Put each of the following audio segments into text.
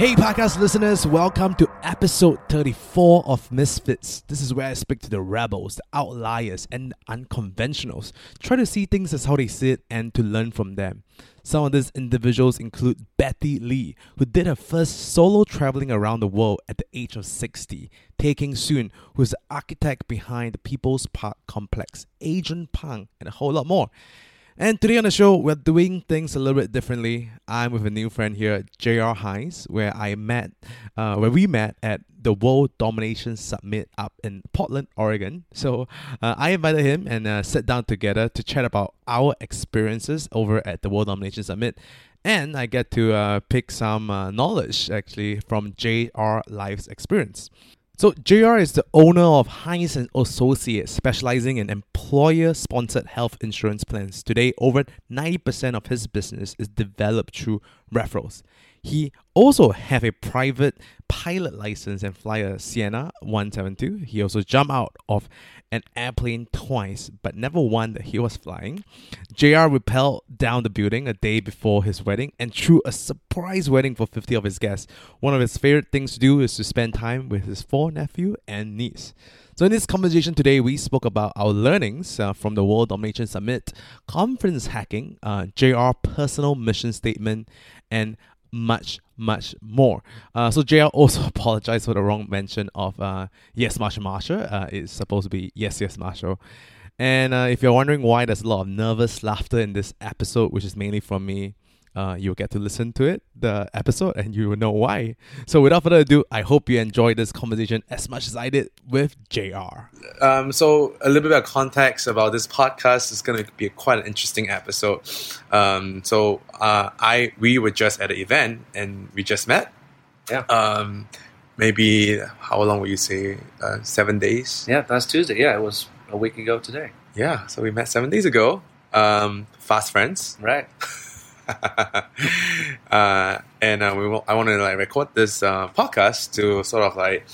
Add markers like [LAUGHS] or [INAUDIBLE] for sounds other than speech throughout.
Hey, podcast listeners, welcome to episode 34 of Misfits. This is where I speak to the rebels, the outliers, and the unconventionals. Try to see things as how they see it and to learn from them. Some of these individuals include Betty Lee, who did her first solo traveling around the world at the age of 60, Tay Kheng Soon, who is the architect behind the People's Park Complex, Adrian Pang, and a whole lot more. And today on the show, we're doing things a little bit differently. I'm with a new friend here, J.R. Hines, where I met, uh, where we met at the World Domination Summit up in Portland, Oregon. So uh, I invited him and uh, sat down together to chat about our experiences over at the World Domination Summit. And I get to uh, pick some uh, knowledge actually from JR Life's experience. So JR is the owner of Hines and Associates, specializing in employer-sponsored health insurance plans. Today, over 90% of his business is developed through referrals. He also have a private pilot license and fly a Cessna 172. He also jumped out of an airplane twice, but never one that he was flying. JR rappelled down the building a day before his wedding and threw a surprise wedding for 50 of his guests. One of his favorite things to do is to spend time with his four nephew and niece. So in this conversation today, we spoke about our learnings uh, from the World Domination Summit, conference hacking, uh, JR personal mission statement, and much, much more. Uh, so JR also [LAUGHS] apologized for the wrong mention of uh, Yes Marsha Marsha. Uh, it's supposed to be Yes Yes Marsha. And uh, if you're wondering why there's a lot of nervous laughter in this episode, which is mainly from me, uh, you'll get to listen to it, the episode, and you will know why. So without further ado, I hope you enjoy this conversation as much as I did with JR. Um, so a little bit of context about this podcast is going to be quite an interesting episode. Um, so uh, I we were just at an event and we just met. Yeah. Um, maybe how long would you say? Uh, seven days. Yeah, last Tuesday. Yeah, it was a week ago today. Yeah. So we met seven days ago. Um, fast friends. Right. [LAUGHS] [LAUGHS] uh, and uh, we wa- I want to like record this uh, podcast to sort of like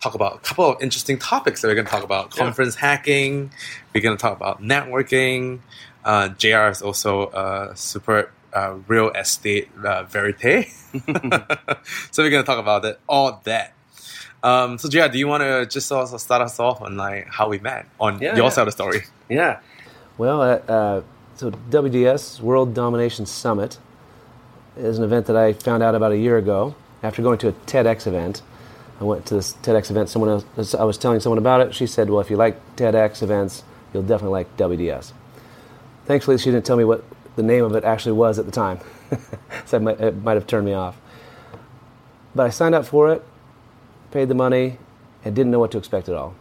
talk about a couple of interesting topics that we're going to talk about. Yeah. Conference hacking. We're going to talk about networking. Uh, JR is also a super uh, real estate uh, verite. [LAUGHS] [LAUGHS] so we're going to talk about that, all that. Um, so JR, do you want to just also start us off on like how we met on Yeah, your yeah. side of the story? Yeah. Well, so WDS World Domination Summit is an event that I found out about a year ago after going to a TEDx event. I went to this TEDx event. Someone else, I was telling someone about it. She said, "Well, if you like TEDx events, you'll definitely like WDS." Thankfully, she didn't tell me what the name of it actually was at the time, [LAUGHS] so it might, it might have turned me off. But I signed up for it, paid the money, and didn't know what to expect at all.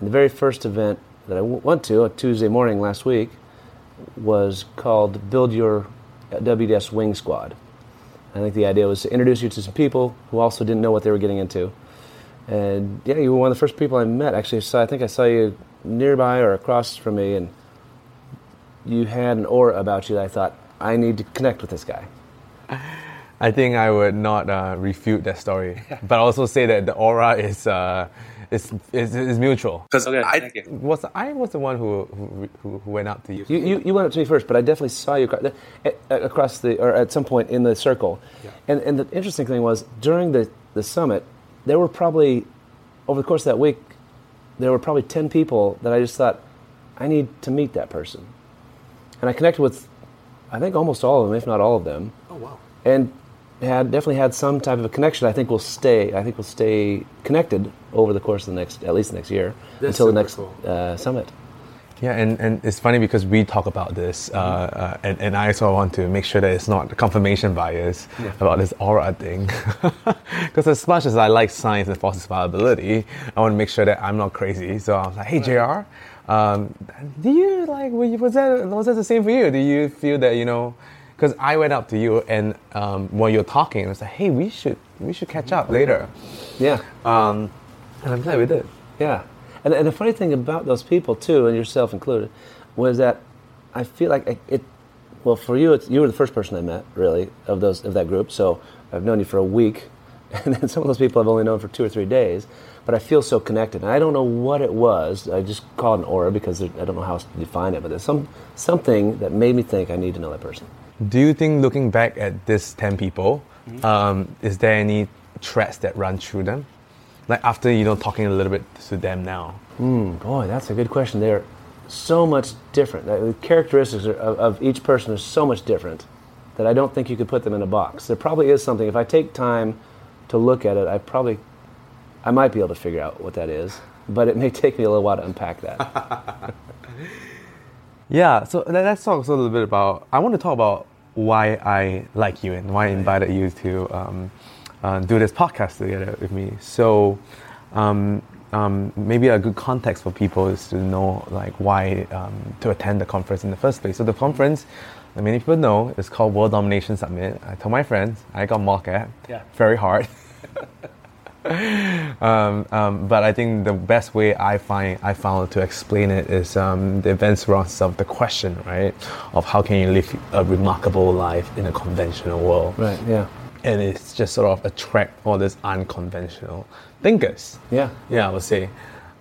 And the very first event that I went to, a Tuesday morning last week, was called Build Your WDS Wing Squad. I think the idea was to introduce you to some people who also didn't know what they were getting into. And yeah, you were one of the first people I met. Actually, so I think I saw you nearby or across from me, and you had an aura about you that I thought, I need to connect with this guy. I think I would not uh, refute that story, [LAUGHS] but also say that the aura is uh, is, is, is mutual. Because Okay, I. Was I was the one who who, who who went up to you? You, you, you went up to me first, but I definitely saw you eh, across the, or at some point in the circle. Yeah. And, and the interesting thing was during the, the summit, there were probably, over the course of that week, there were probably 10 people that I just thought, I need to meet that person. And I connected with, I think, almost all of them, if not all of them. oh wow. And had definitely had some type of a connection. I think we'll stay. I think we'll stay connected over the course of the next, at least the next year, That's until the next cool. uh, summit. Yeah, and, and it's funny because we talk about this, uh, uh, and, and I also want to make sure that it's not confirmation bias about this aura thing. [LAUGHS] Because as much as I like science and falsifiability, I want to make sure that I'm not crazy. So I was like, hey, JR, um, do you like, was that, was that the same for you? Do you feel that, you know, because I went up to you and um, when you're talking, I was like, hey, we should, we should catch up later. Yeah. Um, and I'm glad we did. Yeah, and, and the funny thing about those people too, and yourself included, was that I feel like it. it well, for you, it's, you were the first person I met, really, of those of that group. So I've known you for a week, [LAUGHS] and then some of those people I've only known for two or three days. But I feel so connected, and I don't know what it was. I just call it an aura because there, I don't know how else to define it. But there's some something that made me think I need to know that person. Do you think, looking back at this 10 people, um, is there any threads that run through them? Like after you know talking a little bit to them now. Boy, that's a good question. They're so much different. The characteristics of, of each person are so much different that I don't think you could put them in a box. There probably is something. If I take time to look at it, I probably, I might be able to figure out what that is. But it may [LAUGHS] take me a little while to unpack that. [LAUGHS] Yeah, so let- let's talk also a little bit about. I want to talk about why I like you and why I invited you to um, uh, do this podcast together with me. So, um, um, maybe a good context for people is to know like why um, to attend the conference in the first place. So the conference, many people know, is called World Domination Summit. I told my friends I got mocked at Yeah. very hard. [LAUGHS] [LAUGHS] um, um, but I think the best way I find I found to explain it is um, the event surrounds itself the question, right, of how can you live a remarkable life in a conventional world, right, yeah. and it's just sort of attract all these unconventional thinkers. Yeah. Yeah, I would say.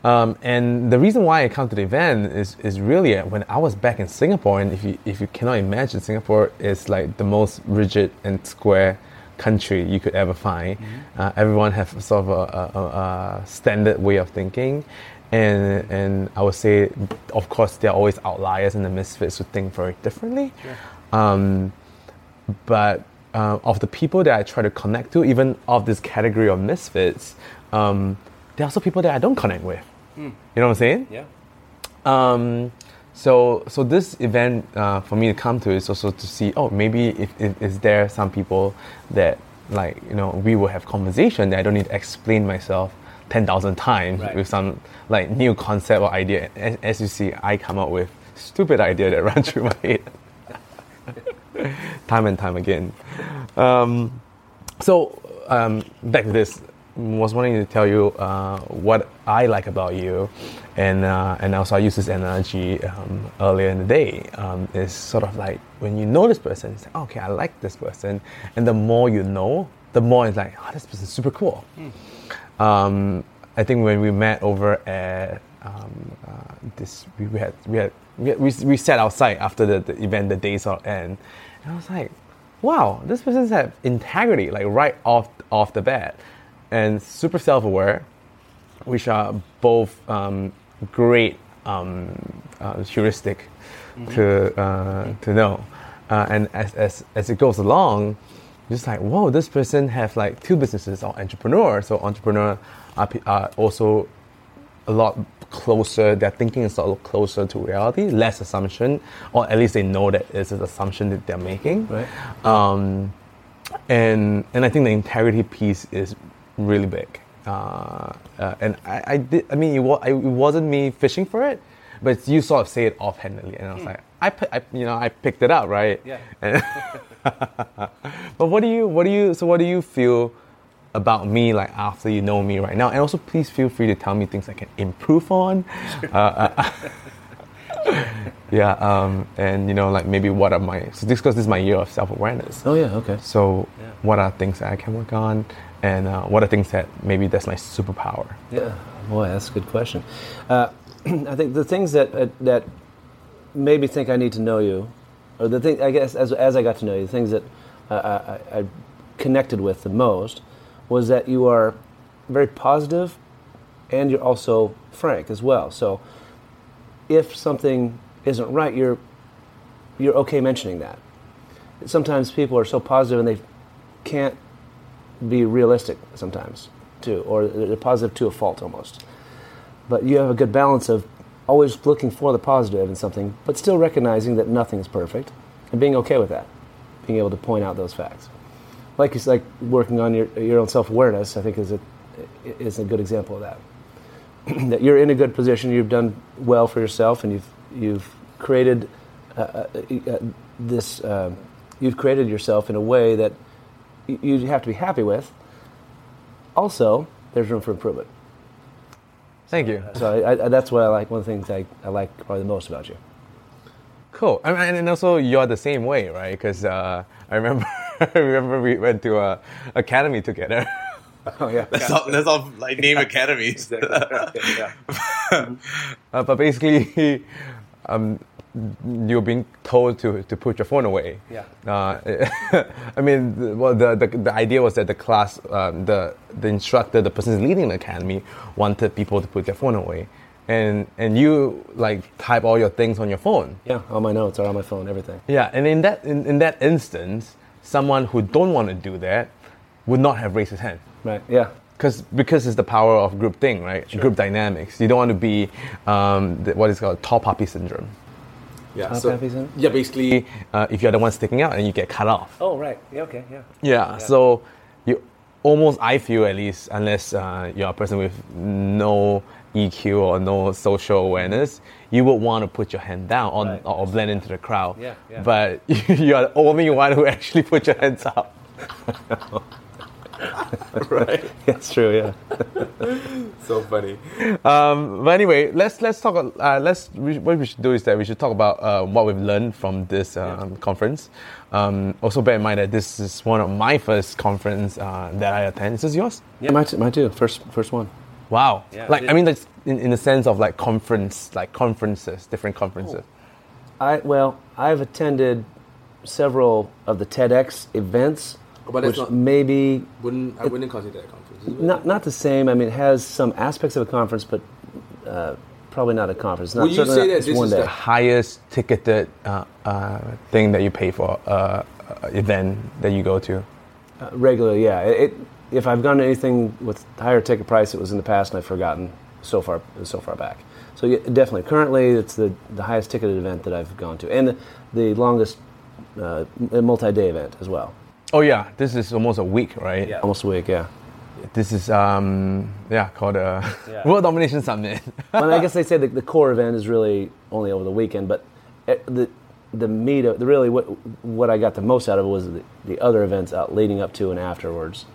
Um, and the reason why I come to the event is, is really uh, when I was back in Singapore, and if you, if you cannot imagine, Singapore is like the most rigid and square country you could ever find. Uh, everyone has sort of a, a, a, standard way of thinking. And, and I would say, of course, there are always outliers and the misfits who think very differently. Um, but uh, of the people that I try to connect to, even of this category of misfits, um, there are also people that I don't connect with. You know what I'm saying? Yeah. Um, so, so this event uh, for me to come to is also to see, oh, maybe if, if, is there some people that like you know we will have conversation that I don't need to explain myself ten thousand times Right. with some like new concept or idea. As, as you see, I come up with stupid idea that [LAUGHS] run through my head [LAUGHS] time and time again. Um, so um, back to this, was wanting to tell you uh, what I like about you, and uh, and also I use this analogy um, earlier in the day. Um, is sort of like when you know this person, it's like okay, I like this person, and the more you know, the more it's like oh, this person's super cool. Um, I think when we met over at um, uh, this, we, we had we had we, had, we, we sat outside after the, the event, the day sort of end, and I was like, wow, this person's have integrity like right off off the bat, and super self aware, which are both um, great um, uh, heuristic to uh, to know, uh, and as, as as it goes along, just like whoa, this person have like two businesses or entrepreneur. So entrepreneur are, are also a lot closer. Their thinking is a lot closer to reality, less assumption, or at least they know that it's an assumption that they're making. Right. Um, and and I think the integrity piece is really big. Uh, uh, and I, I did. I mean, it, wa- I, it wasn't me fishing for it, but you sort of say it offhandedly, and I was like, I, pi- I, you know, I picked it up, right? Yeah. [LAUGHS] But what do you, what do you, so what do you feel about me like after you know me right now? And also, please feel free to tell me things I can improve on. [LAUGHS] Uh, uh, [LAUGHS] yeah, um, and you know, like maybe what are my so this because this is my year of self awareness. Oh, yeah, okay. So, Yeah. what are things that I can work on, and uh, what are things that maybe that's my superpower? Yeah, boy, that's a good question. Uh, [CLEARS THROAT] I think the things that uh, that made me think I need to know you, or the thing I guess as as I got to know you, the things that uh, I, I connected with the most was that you are very positive, and you're also frank as well. So, if something isn't right, you're you're okay mentioning that. Sometimes people are so positive and they can't be realistic sometimes too, or they're positive to a fault almost. But you have a good balance of always looking for the positive in something, but still recognizing that nothing is perfect and being okay with that, being able to point out those facts. Like it's like working on your your own self awareness. I think is a is a good example of that. [CLEARS THROAT] that you're in a good position, you've done well for yourself, and you've you've created uh, uh, uh, this. Uh, you've created yourself in a way that you have to be happy with. Also, there's room for improvement. Thank you. So I, I, that's what I like. One of the things I, I like probably the most about you. Cool. And, and and also, you're the same way, right? Because uh, I remember, [LAUGHS] I remember we went to a academy together. [LAUGHS] Oh yeah. Let's all, let's all like name academies. yeah. [LAUGHS] Uh, but basically, um, you're being told to, to put your phone away. Yeah. Uh, [LAUGHS] I mean, the- well, the, the, the idea was that the class, um, the, the instructor, the person leading the academy, wanted people to put their phone away. And, and you like type all your things on your phone. Yeah, all my notes are on my phone, everything. Yeah, and in that, in, in that instance, someone who don't want to do that would not have raised his hand. Right. Yeah. Because because it's the power of group thing, right? Group dynamics. You don't want to be um, the, what is called tall poppy syndrome. Yeah. Poppy syndrome? Yeah, basically, uh, if you're the one sticking out and you get cut off. Oh, right. Yeah. Okay. Yeah. Yeah. So you almost, I feel at least, unless uh, you're a person with no EQ or no social awareness, you would want to put your hand down or, Right. or blend into the crowd. Yeah, yeah. But [LAUGHS] you're the only one who actually put your hands up. [LAUGHS] [LAUGHS] right. That's true. Yeah. so funny. Um, but anyway, let's let's talk. Uh, let's we, what we should do is that we should talk about uh, what we've learned from this um, conference. Um, also, bear in mind that this is one of my first conference uh, that I attend. Is this yours? Yeah. My, t- my too. First, first one. Wow. Yeah. like I mean, like, in, in the sense of like conference, like conferences, different conferences. I well, I've attended several of the TEDx events, But which not- maybe Wouldn't I wouldn't consider that a conference. it? not not the same. I mean, it has some aspects of a conference, but uh, probably not a conference. Not, Would you say that this one is the Highest ticketed uh, uh, thing that you pay for uh, uh, event that you go to. Uh, regularly, yeah. It, it, if I've gone to anything with higher ticket price, it was in the past, and I've forgotten so far so far back. So yeah, definitely, currently, it's the, the highest ticketed event that I've gone to, and the, the longest uh, multi-day event as well. Oh yeah, this is almost a week, right? Yeah. almost a week. Yeah. This is um yeah called a Yeah. [LAUGHS] World Domination Summit. and I guess [LAUGHS] they say the, the core event is really only over the weekend, but the the meat of the really what what I got the most out of it was the, the other events out leading up to and afterwards.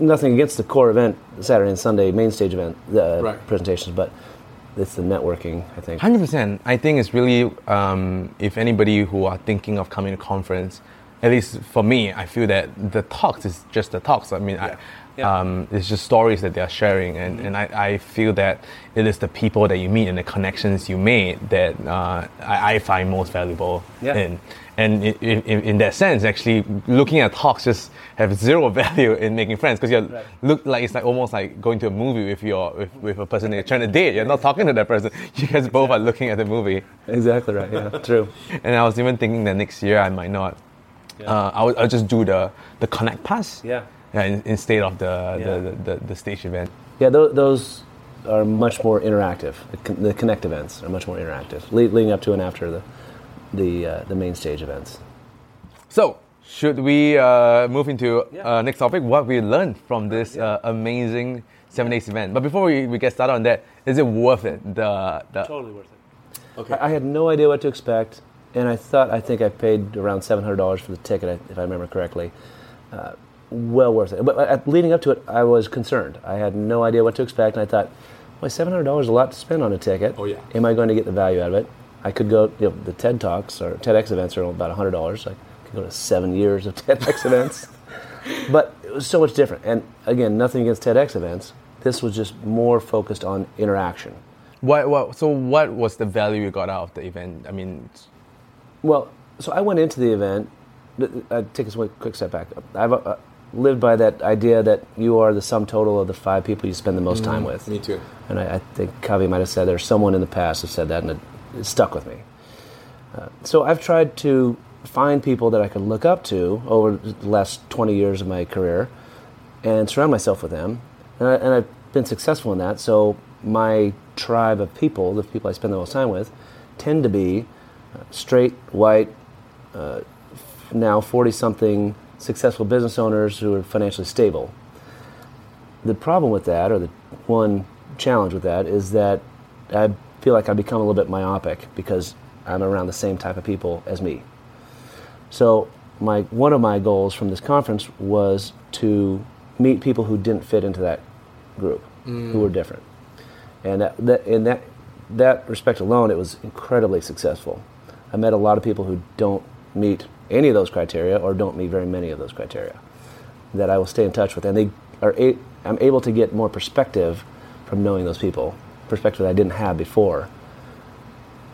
Nothing against the core event, Saturday and Sunday main stage event, the Right. presentations, but it's the networking. I think. Hundred percent. I think it's really um, if anybody who are thinking of coming to conference, at least for me, I feel that the talks is just the talks. I mean, I, Yeah. Um, it's just stories that they are sharing, and, and I, I feel that it is the people that you meet and the connections you made that uh, I, I find most valuable Yeah. in. And in, in, in that sense, actually, looking at talks just have zero [LAUGHS] value in making friends because you Right. look like it's like almost like going to a movie with your with, with a person that you're trying to date. You're not talking to that person. [LAUGHS] You guys both are looking at the movie. Exactly right. Yeah. True. [LAUGHS] And I was even thinking that next year I might not. Uh, I would I'll just do the the connect pass. Yeah. Yeah, instead of the, Yeah. the, the, the, the stage event. Yeah. Those, those are much more interactive. The, connect events are much more interactive, le- leading up to and after the the uh, the main stage events. So, should we uh, move into Yeah. uh, next topic? What we learned from this uh, amazing seven days event. But before we, we get started on that, is it worth it? The, the worth it. I, I had no idea what to expect, and I thought I think I paid around seven hundred dollars for the ticket, if I remember correctly. Uh, well worth it. But at, leading up to it, I was concerned. I had no idea what to expect, and I thought, "Well, seven hundred dollars is a lot to spend on a ticket. Oh, yeah. Am I going to get the value out of it? I could go. You know, the TED talks or TEDx events are about hundred dollars. I could go to seven years of [LAUGHS] TEDx events, but it was so much different. And again, nothing against TEDx events. This was just more focused on interaction. what, what, so, what was the value you got out of the event? I mean, Well, so I went into the event. th- I'd take a quick step back. I've uh, lived by that idea that you are the sum total of the five people you spend the most time with. Me too. And I, I think Kavi might have said there's someone in the past who said that, and it, it stuck with me. Uh, so I've tried to find people that I could look up to over the last 20 years of my career and surround myself with them. And, I, and I've been successful in that. So my tribe of people, the people I spend the most time with, tend to be uh, straight, white, uh, now 40 something successful business owners who are financially stable. The problem with that, or the one challenge with that, is that I feel like I become a little bit myopic because I'm around the same type of people as me. So my one of my goals from this conference was to meet people who didn't fit into that group, who were different, and that, that in that that respect alone, it was incredibly successful. I met a lot of people who don't meet any of those criteria or don't meet very many of those criteria that I will stay in touch with, and they are a, I'm able to get more perspective from knowing those people, perspective that I didn't have before.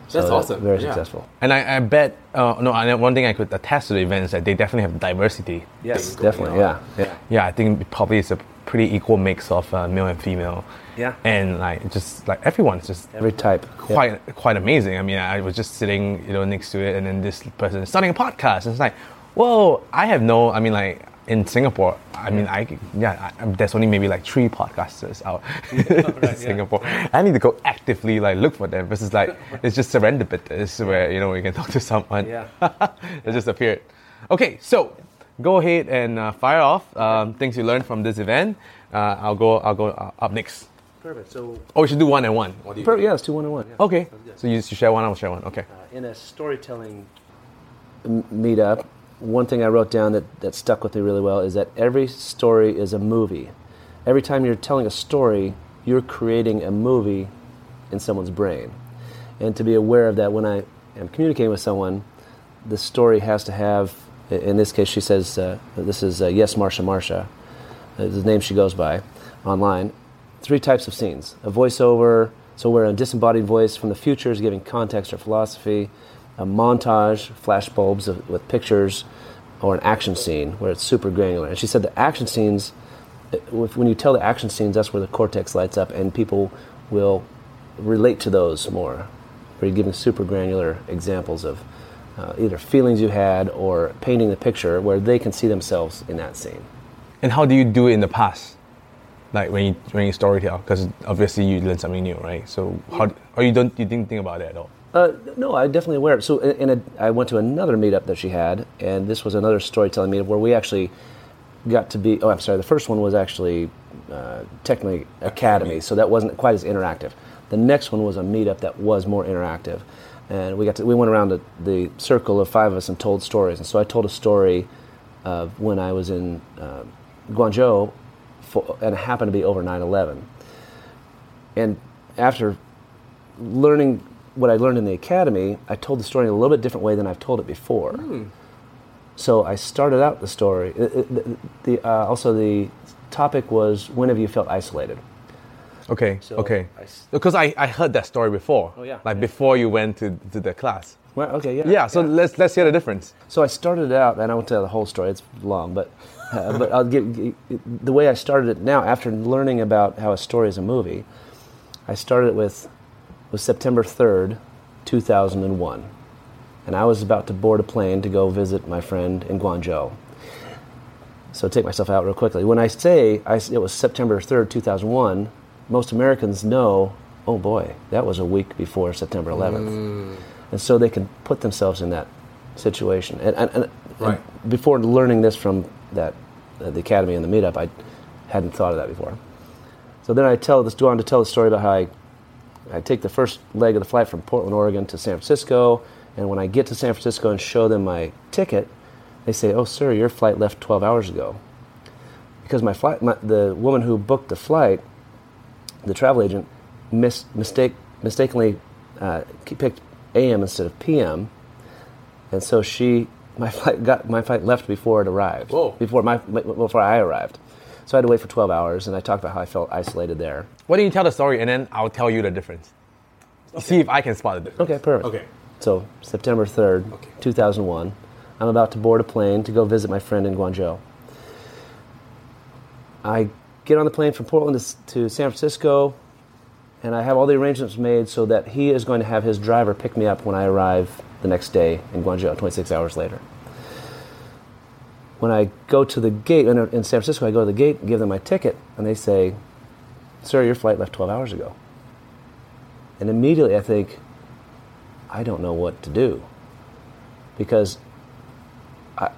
So That's awesome. Very Yeah. successful. And I, I bet, uh, no, I one thing I could attest to the event is that they definitely have diversity. Yes, definitely. yeah. Yeah, yeah. Yeah, I think it probably it's a pretty equal mix of uh, male and female. Yeah. And like just like everyone's just Every type. Yeah. quite quite amazing. I mean, I was just sitting, you know, next to it, and then this person is starting a podcast. And it's like, whoa! I have no. I mean, like in Singapore, I mean, I yeah, I, there's only maybe like three podcasters out [LAUGHS] [LAUGHS] in Singapore. I need to go actively like look for them versus like [LAUGHS] it's just serendipitous where you know you can talk to someone. Yeah. it just appeared. Okay, so go ahead and uh, fire off um, things you learned from this event. Uh, I'll go. I'll go uh, up next. Perfect. So, Oh, we should do one and one. What do you per, yeah, it's two one and one. Yeah. Okay. So you, you share one, I will share one. Okay. Uh, in a storytelling m- meetup, one thing I wrote down that, that stuck with me really well is that every story is a movie. Every time you're telling a story, you're creating a movie in someone's brain. And to be aware of that when I am communicating with someone, the story has to have, in this case, she says, uh, this is uh, Yes, Marsha Marsha, uh, the name she goes by online. Three types of scenes a voiceover, so where a disembodied voice from the future is giving context or philosophy, a montage, flashbulbs with pictures, or an action scene where it's super granular. And she said the action scenes, when you tell the action scenes, that's where the cortex lights up and people will relate to those more. Where you're giving super granular examples of uh, either feelings you had or painting the picture where they can see themselves in that scene. And how do you do it in the past? Like when you when you storytell, because obviously you learn something new, right? So how or you don't you didn't think about it at all? Uh, no, I definitely aware. So, in a, I went to another meetup that she had, and this was another storytelling meetup where we actually got to be. Oh, I'm sorry. The first one was actually uh, technically academy, so that wasn't quite as interactive. The next one was a meetup that was more interactive, and we got to we went around the, the circle of five of us and told stories. And so I told a story of when I was in uh, Guangzhou, for, and it happened to be over 9/11. And after learning what I learned in the academy, I told the story in a little bit different way than I've told it before. Hmm. So I started out the story. it- it- the, the, uh, also, the topic was when have you felt isolated? Okay. So okay. I because I, I heard that story before. Oh, yeah. Like Yeah. before you went to, to the class. Well, okay, yeah. Yeah. So let's let's hear the difference. So I started out, and I won't tell the whole story; it's long, but uh, but I'll give gi- the way I started it now. After learning about how a story is a movie, I started it with was September third, two thousand and one, and I was about to board a plane to go visit my friend in Guangzhou. So take myself out real quickly. When I say I, it was September third, two thousand one, most Americans know. Oh boy, that was a week before September 11th and so they can put themselves in that situation. And, and, and, Right. and before learning this from that uh, the academy and the meetup, I hadn't thought of that before. So then I tell this, go on to tell the story about how I, I take the first leg of the flight from Portland, Oregon to San Francisco, and when I get to San Francisco and show them my ticket, they say, "Oh, sir, your flight left 12 hours ago." Because my flight, my, the woman who booked the flight, the travel agent, mis- mistake mistakenly uh, picked AM instead of PM, and so she my flight got my flight left before it arrived. Whoa. Before my before I arrived, so I had to wait for 12 hours, and I talked about how I felt isolated there. Why don't you tell the story and then I'll tell you the difference. See if I can spot the difference. Okay, perfect. Okay. So September 3rd, Okay. 2001, I'm about to board a plane to go visit my friend in Guangzhou. I get on the plane from Portland to, to San Francisco, and I have all the arrangements made so that he is going to have his driver pick me up when I arrive the next day in Guangzhou, 26 hours later. When I go to the gate in, San Francisco, I go to the gate and give them my ticket, and they say, Sir, your flight left 12 hours ago. And immediately I think, I don't know what to do. Because I,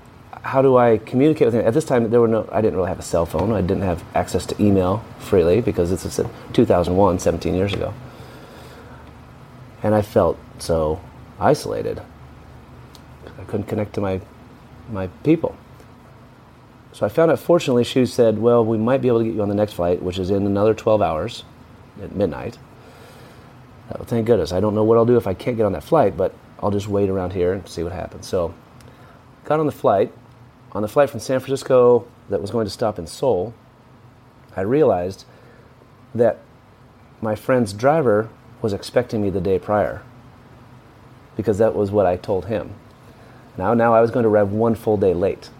how do I communicate with them? At this time, there were no, I didn't really have a cell phone. I didn't have access to email freely because this is 2001, 17 years ago. And I felt so isolated. I couldn't connect to my, my people. So I found out, fortunately, she said, Well, we might be able to get you on the next flight, which is in another 12 hours at midnight. Oh, thank goodness. I don't know what I'll do if I can't get on that flight, but I'll just wait around here and see what happens. So, got on the flight. On the flight from San Francisco that was going to stop in Seoul, I realized that my friend's driver was expecting me the day prior. because that was what I told him. Now, now I was going to arrive one full day late.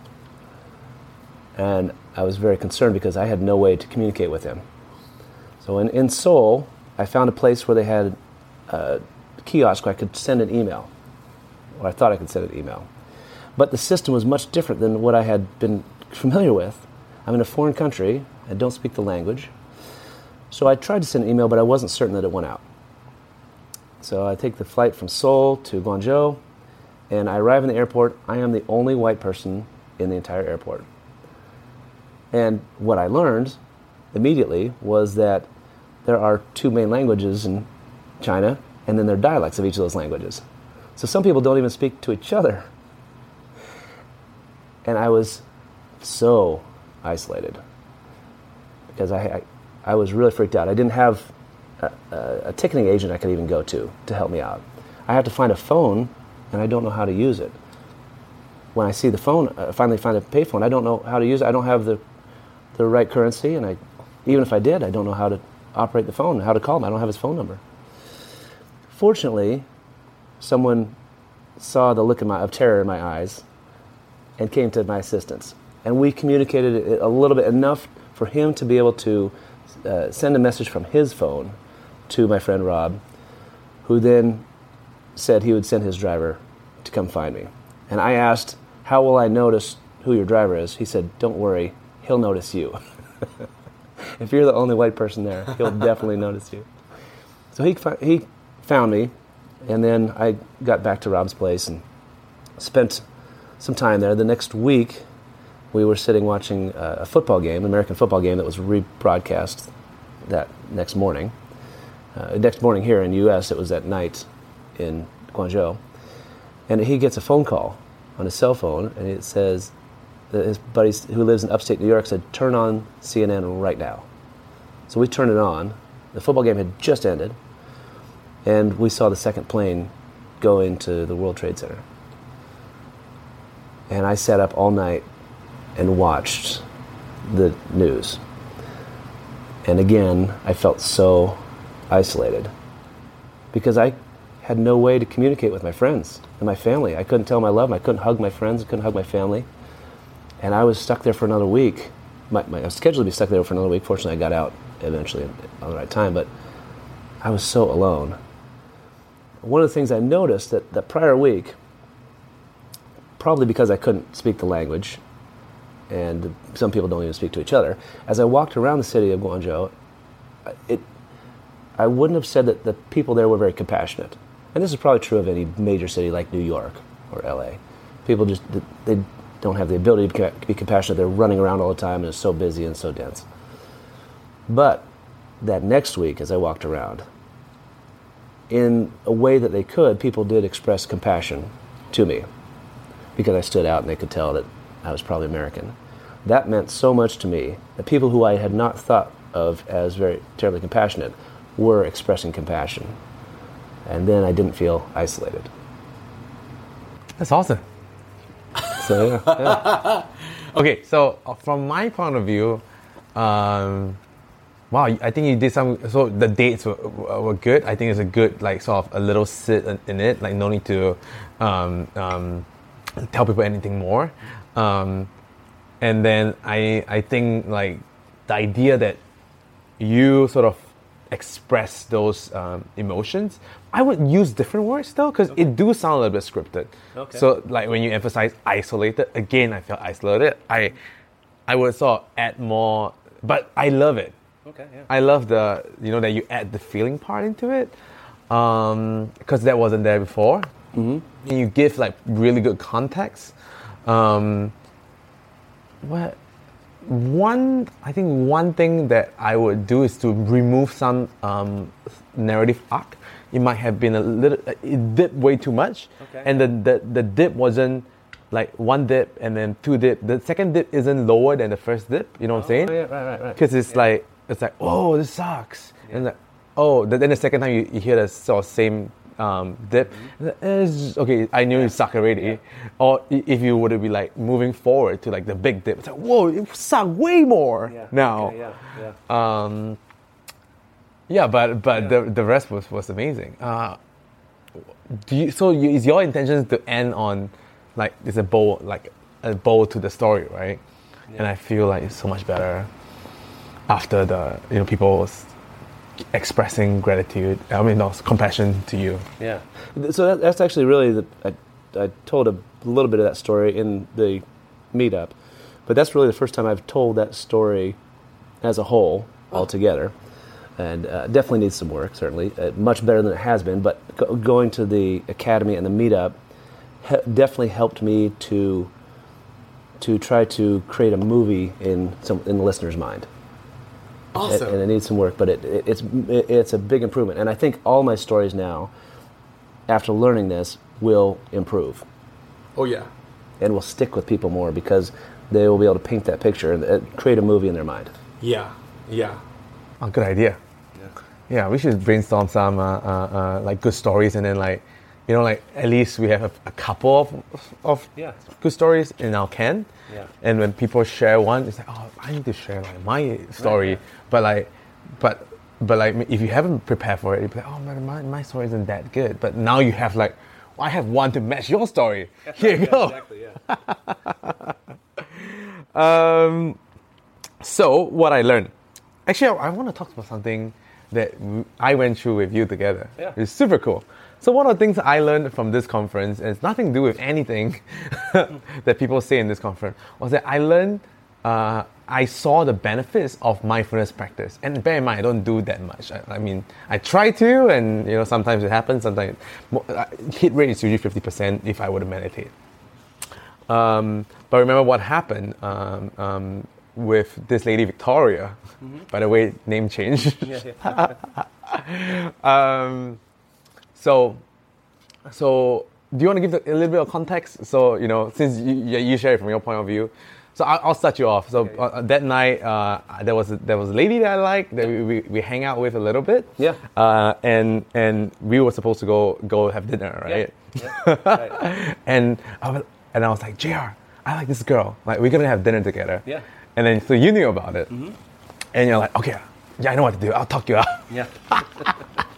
And I was very concerned because I had no way to communicate with him. So in, in Seoul, I found a place where they had a kiosk where I could send an email, or I thought I could send an email. But the system was much different than what I had been familiar with. I'm in a foreign country, I don't speak the language. So I tried to send an email, but I wasn't certain that it went out. So I take the flight from Seoul to Guangzhou, and I arrive in the airport. I am the only white person in the entire airport. And what I learned immediately was that there are two main languages in China, and then there are dialects of each of those languages. So some people don't even speak to each other. And I was so isolated because I, I, I was really freaked out. I didn't have a, a, a ticketing agent I could even go to to help me out. I have to find a phone, and I don't know how to use it. When I see the phone, uh, finally find a payphone, I don't know how to use it. I don't have the, the right currency, and I, even if I did, I don't know how to operate the phone, how to call him. I don't have his phone number. Fortunately, someone saw the look of, my, of terror in my eyes and came to my assistance. And we communicated a little bit enough for him to be able to uh, send a message from his phone to my friend Rob, who then said he would send his driver to come find me. And I asked, How will I notice who your driver is? He said, Don't worry, he'll notice you. if you're the only white person there, he'll [LAUGHS] definitely notice you. So he, he found me, and then I got back to Rob's place and spent some time there. The next week, we were sitting watching a football game, an American football game that was rebroadcast that next morning. Uh, next morning here in the U.S., it was at night in Guangzhou. And he gets a phone call on his cell phone, and it says his buddy who lives in upstate New York said, Turn on CNN right now. So we turned it on. The football game had just ended, and we saw the second plane go into the World Trade Center. And I sat up all night and watched the news. And again, I felt so isolated because I had no way to communicate with my friends and my family. I couldn't tell my love. I couldn't hug my friends. I couldn't hug my family. And I was stuck there for another week. My, my, I was scheduled to be stuck there for another week. Fortunately, I got out eventually on the right time, but I was so alone. One of the things I noticed that that prior week, probably because I couldn't speak the language, and some people don't even speak to each other. As I walked around the city of Guangzhou, it, I wouldn't have said that the people there were very compassionate. And this is probably true of any major city like New York or LA. People just they don't have the ability to be compassionate. They're running around all the time and it's so busy and so dense. But that next week, as I walked around, in a way that they could, people did express compassion to me because I stood out and they could tell that I was probably American. That meant so much to me that people who I had not thought of as very terribly compassionate were expressing compassion. And then I didn't feel isolated. That's awesome. So, [LAUGHS] yeah. Okay, so uh, from my point of view, um, wow, I think you did some. So the dates were, were good. I think it's a good, like, sort of a little sit in it. Like, no need to um, um, tell people anything more. Um, and then I, I think, like, the idea that you sort of express those um, emotions. I would use different words though, because okay. it do sound a little bit scripted. Okay. So like when you emphasize isolated, again I felt isolated. I I would sort of add more, but I love it. Okay. Yeah. I love the you know that you add the feeling part into it, because um, that wasn't there before. Mm-hmm. And you give like really good context. Um, what one I think one thing that I would do is to remove some um, narrative arc. It might have been a little it dipped way too much, okay. and the, the the dip wasn't like one dip and then two dip. The second dip isn't lower than the first dip. You know what I'm saying? Oh, yeah, right, right, right. Because it's yeah. like it's like oh this sucks, yeah. and like oh then the second time you, you hear the sort of same um, dip. Mm-hmm. okay, I knew yeah. you suck already. Yeah. Or if you would be like moving forward to like the big dip, it's like whoa, it suck way more yeah. now. Okay, yeah, yeah. Um, yeah, but but the the rest was was amazing. Uh, do you, so you, is your intention to end on like there's a bow like a bow to the story, right? And I feel like it's so much better after the you know people s- expressing gratitude. I mean, no compassion to you. Yeah. So that, that's actually really the. I, I told a little bit of that story in the meetup, but that's really the first time I've told that story as a whole, altogether. And uh, definitely needs some work, certainly. Uh, much better than it has been, but go, going to the academy and the meetup he- definitely helped me to to try to create a movie in some in the listener's mind Awesome. and it needs some work, but it, it, it's it, it's a big improvement. And I think all my stories now, after learning this, will improve oh yeah. and will stick with people more because they will be able to paint that picture and uh, create a movie in their mind. Yeah. Yeah. Oh, good idea. Yeah, we should brainstorm some uh, uh, uh, like good stories, and then like, you know, like at least we have a, a couple of of Yeah. good stories in our can. Yeah. And when people share one, it's like, oh, I need to share like my story, Right. but like, but but like if you haven't prepared for it, you'd be like, oh man, my my story isn't that good. But now you have like, I have one to match your story. [LAUGHS] Here you go. Exactly. Yeah. [LAUGHS] Um, so what I learned, actually, I, I want to talk about something that I went through with you together. Yeah. It's super cool. So one of the things I learned from this conference, and it's nothing to do with anything [LAUGHS] that people say in this conference, was that I learned, uh, I saw the benefits of mindfulness practice. And bear in mind, I don't do that much. I, I mean, I try to, and you know, sometimes it happens. Sometimes uh, hit rate is usually fifty percent if I were to meditate. Um, but remember what happened um, um, with this lady Victoria. By the way, name change. [LAUGHS] um, so, so do you want to give the, a little bit of context? So you know, since you, you share it from your point of view. So I'll, I'll start you off. So uh, that night, uh, there was a, there was a lady that I liked that we, we, we hang out with a little bit. Yeah. Uh, and and we were supposed to go go have dinner, right? Right. [LAUGHS] and I was, and I was like, JR, I like this girl. Like, we're gonna have dinner together. Yeah. And then, so you knew about it. Hmm. And you're like, okay, yeah, I know what to do. I'll talk you out. Yeah. [LAUGHS] [LAUGHS]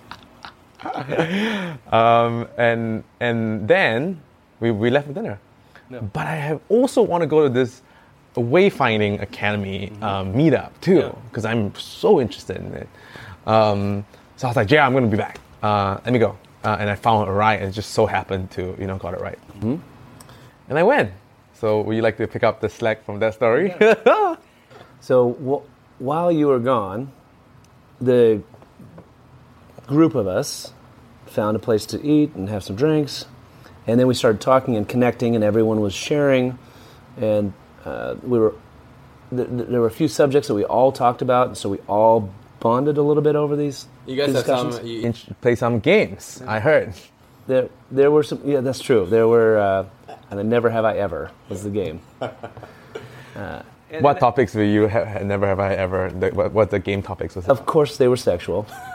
[LAUGHS] Um, and and then we, we left for dinner. But I have also want to go to this Wayfinding Academy um, meetup too, Yeah. because I'm so interested in it. Um, so I was like, yeah, I'm gonna be back. Uh, let me go. Uh, and I found a ride, and it just so happened to you know got it right. And I went. So would you like to pick up the slack from that story? [LAUGHS] So wh- while you were gone, the group of us found a place to eat and have some drinks, and then we started talking and connecting, and everyone was sharing, and uh, we were th- th- there were a few subjects that we all talked about, and so we all bonded a little bit over these. You guys have discussions. some. You, play some games. I heard. There, there were some. Yeah, that's true. There were, uh, and then never have I ever was the game. [LAUGHS] What topics were you have? Never have I ever. The, what, what the game topics was? Of course, they were sexual. [LAUGHS]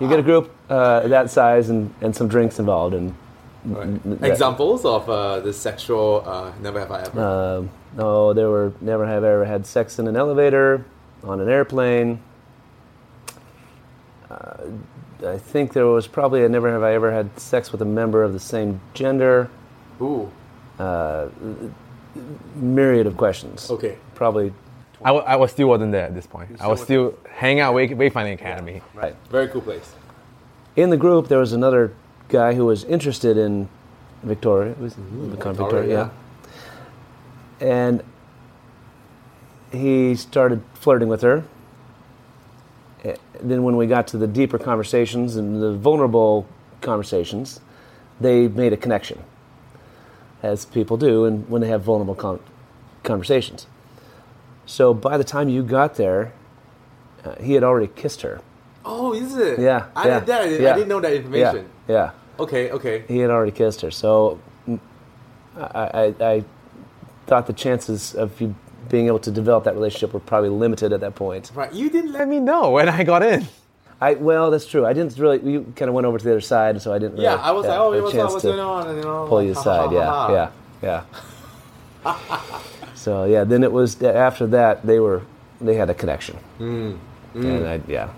you get a group uh, that size and, and some drinks involved, and that- examples of uh, the sexual. Uh, never have I ever. Um, no, there were never have I ever had sex in an elevator, on an airplane. Uh, I think there was probably a never have I ever had sex with a member of the same gender. Ooh. Myriad of questions. Okay. Probably I, I was still wasn't there at this point. I was still hanging out Way, Wayfinding Academy. right. Very cool place. In the group, there was another guy who was interested in Victoria. It was become Victoria, Victoria, yeah. And he started flirting with her. Eh, Then, when we got to the deeper conversations and the vulnerable conversations, they made a connection, as people do, and when they have vulnerable con- conversations. So, by the time you got there, uh, he had already kissed her. Oh, is it? Yeah, I, yeah, did that. I didn't- yeah. I didn't know that information. Yeah, yeah. Okay. Okay. He had already kissed her, so mm, I, I, I thought the chances of you being able to develop that relationship were probably limited at that point. Right. You didn't let me know when I got in. I well, that's true. I didn't really. You kind of went over to the other side, so I didn't. Really Yeah, I was like, oh, what's, what's going on? And, you know, Pull you aside. Yeah, yeah, yeah. [LAUGHS] so yeah, then it was after that they were they had a connection, Hmm. and I, yeah,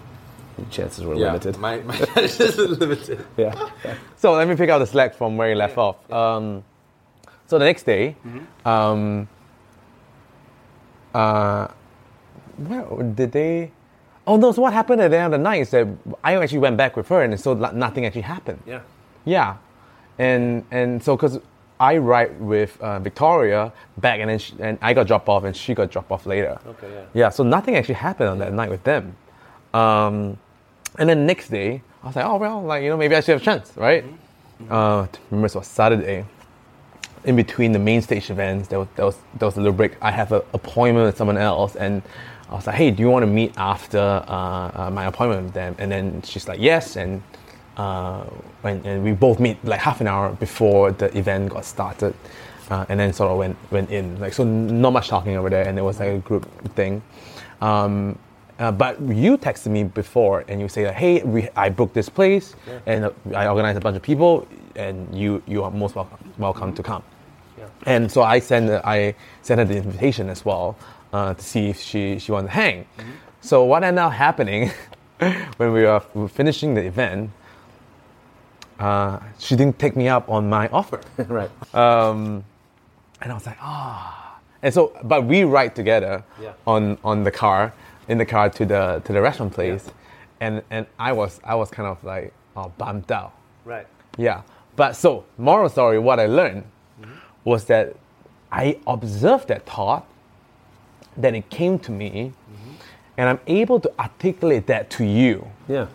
chances were Yeah, limited. my my chances is limited. [LAUGHS] yeah. So let me pick up the slack from where you left off. Um, so the next day, um, uh, where did they? Oh no! So what happened at the end of the night is that I actually went back with her, and so nothing actually happened. Yeah. Yeah, and and so because I ride with uh, Victoria back, and then she, and I got dropped off, and she got dropped off later. Okay, yeah. Yeah, so nothing actually happened on that night with them. Um, and then next day, I was like, oh well, like you know, maybe I should have a chance, right? Uh, remember it was Saturday. In between the main stage events, there was there was there was a little break. I have an appointment with someone else, and I was like, hey, do you want to meet after uh, uh, my appointment with them? And then she's like, yes, and uh, and, and we both meet like half an hour before the event got started, uh, and then sort of went went in. Like so, not much talking over there, and it was like a group thing. Um, uh, but you texted me before, and you say like, "Hey, we, I booked this place, and uh, I organized a bunch of people, and you you are most welcome welcome to come." And so I sent I sent her the invitation as well uh, to see if she she wanted to hang. So what ended up happening [LAUGHS] when we were finishing the event, uh, she didn't take me up on my offer. [LAUGHS] right. Um, and I was like, ah. And so, but we ride together Yeah. on on the car, in the car to the to the restaurant place, and and I was I was kind of like oh, bummed out. Right. Yeah. But so, moral story, what I learned was that I observed that thought, then it came to me, and I'm able to articulate that to you. Yeah.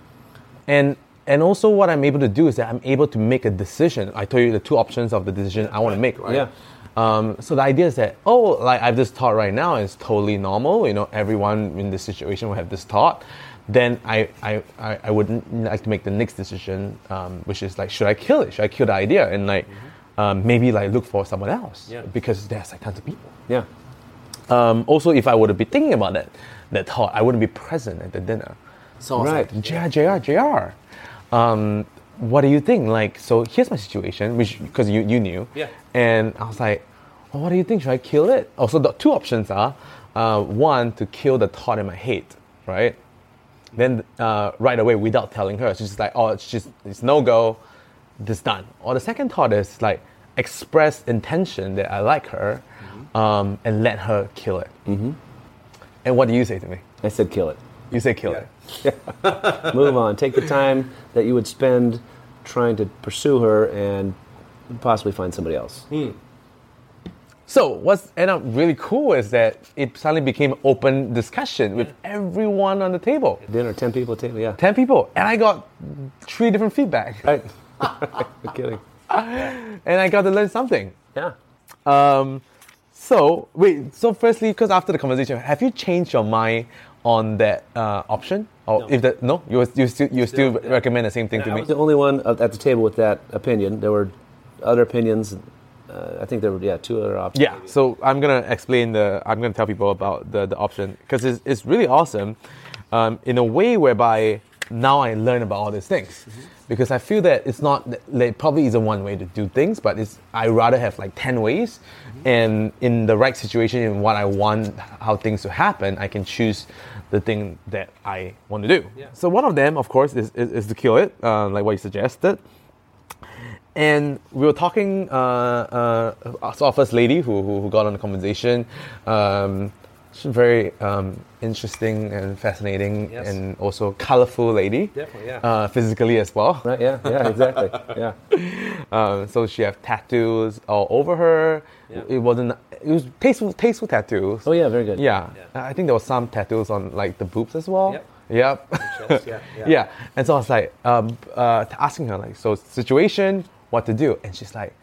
And and also what I'm able to do is that I'm able to make a decision. I told you the two options of the decision I want to make, right? Yeah. Um, so the idea is that oh, like I have this thought right now is totally normal. You know, everyone in this situation will have this thought. Then I I, I, I would like to make the next decision, um, which is like, should I kill it? Should I kill the idea and like um, maybe like look for someone else? Yeah. Because there's like tons of people. Yeah. Um, also, if I would have been thinking about that that thought, I wouldn't be present at the dinner. So Right. like, JR, JR, JR. Um, what do you think? Like, so here's my situation, which because you, you knew. Yeah. And I was like, well, what do you think? Should I kill it? Also, the two options are uh, one to kill the thought in my head, right? Then uh, right away, without telling her, she's just like, oh, it's just it's no go, this done. Or the second thought is like express intention that I like her, um, and let her kill it. Mm-hmm. And what do you say to me? I said kill it. You say kill Yeah. it. [LAUGHS] Move on. Take the time that you would spend trying to pursue her and possibly find somebody else. So what's ended up really cool is that it suddenly became open discussion with everyone on the table. Dinner, 10 people at table, yeah. 10 people. And I got three different feedback. [LAUGHS] Right. You're [LAUGHS] kidding. And I got to learn something. Yeah. Um, so, wait, so firstly, because after the conversation, have you changed your mind on that uh, option? Or No. if that, no? You, you still, you still, recommend the same thing to me. I was the only one at the table with that opinion. There were other opinions. Uh, I think there were, yeah, two other options. Yeah, so I'm gonna explain the. I'm gonna tell people about the the option because it's it's really awesome, um, in a way whereby now I learn about all these things, because I feel that it's not there probably isn't one way to do things, but it's I rather have like ten ways, and in the right situation in what I want how things to happen, I can choose the thing that I want to do. Yeah. So one of them, of course, is is, is to kill it, uh, like what you suggested and we were talking uh, uh, saw first lady who, who, who got on the conversation um, she's a very um, interesting and fascinating Yes. and also colorful lady Definitely, yeah. uh, physically as well Right, yeah, yeah, exactly. Yeah. [LAUGHS] um, so she had tattoos all over her Yeah. it wasn't it was tasteful tasteful tattoos Oh, yeah, very good. yeah. Yeah. I think there was some tattoos on like the boobs as well. Yep. Yep. chest, yeah, [LAUGHS] yeah. yeah. And so I was like, um, uh, asking her like, so situation, what to do, and she's like,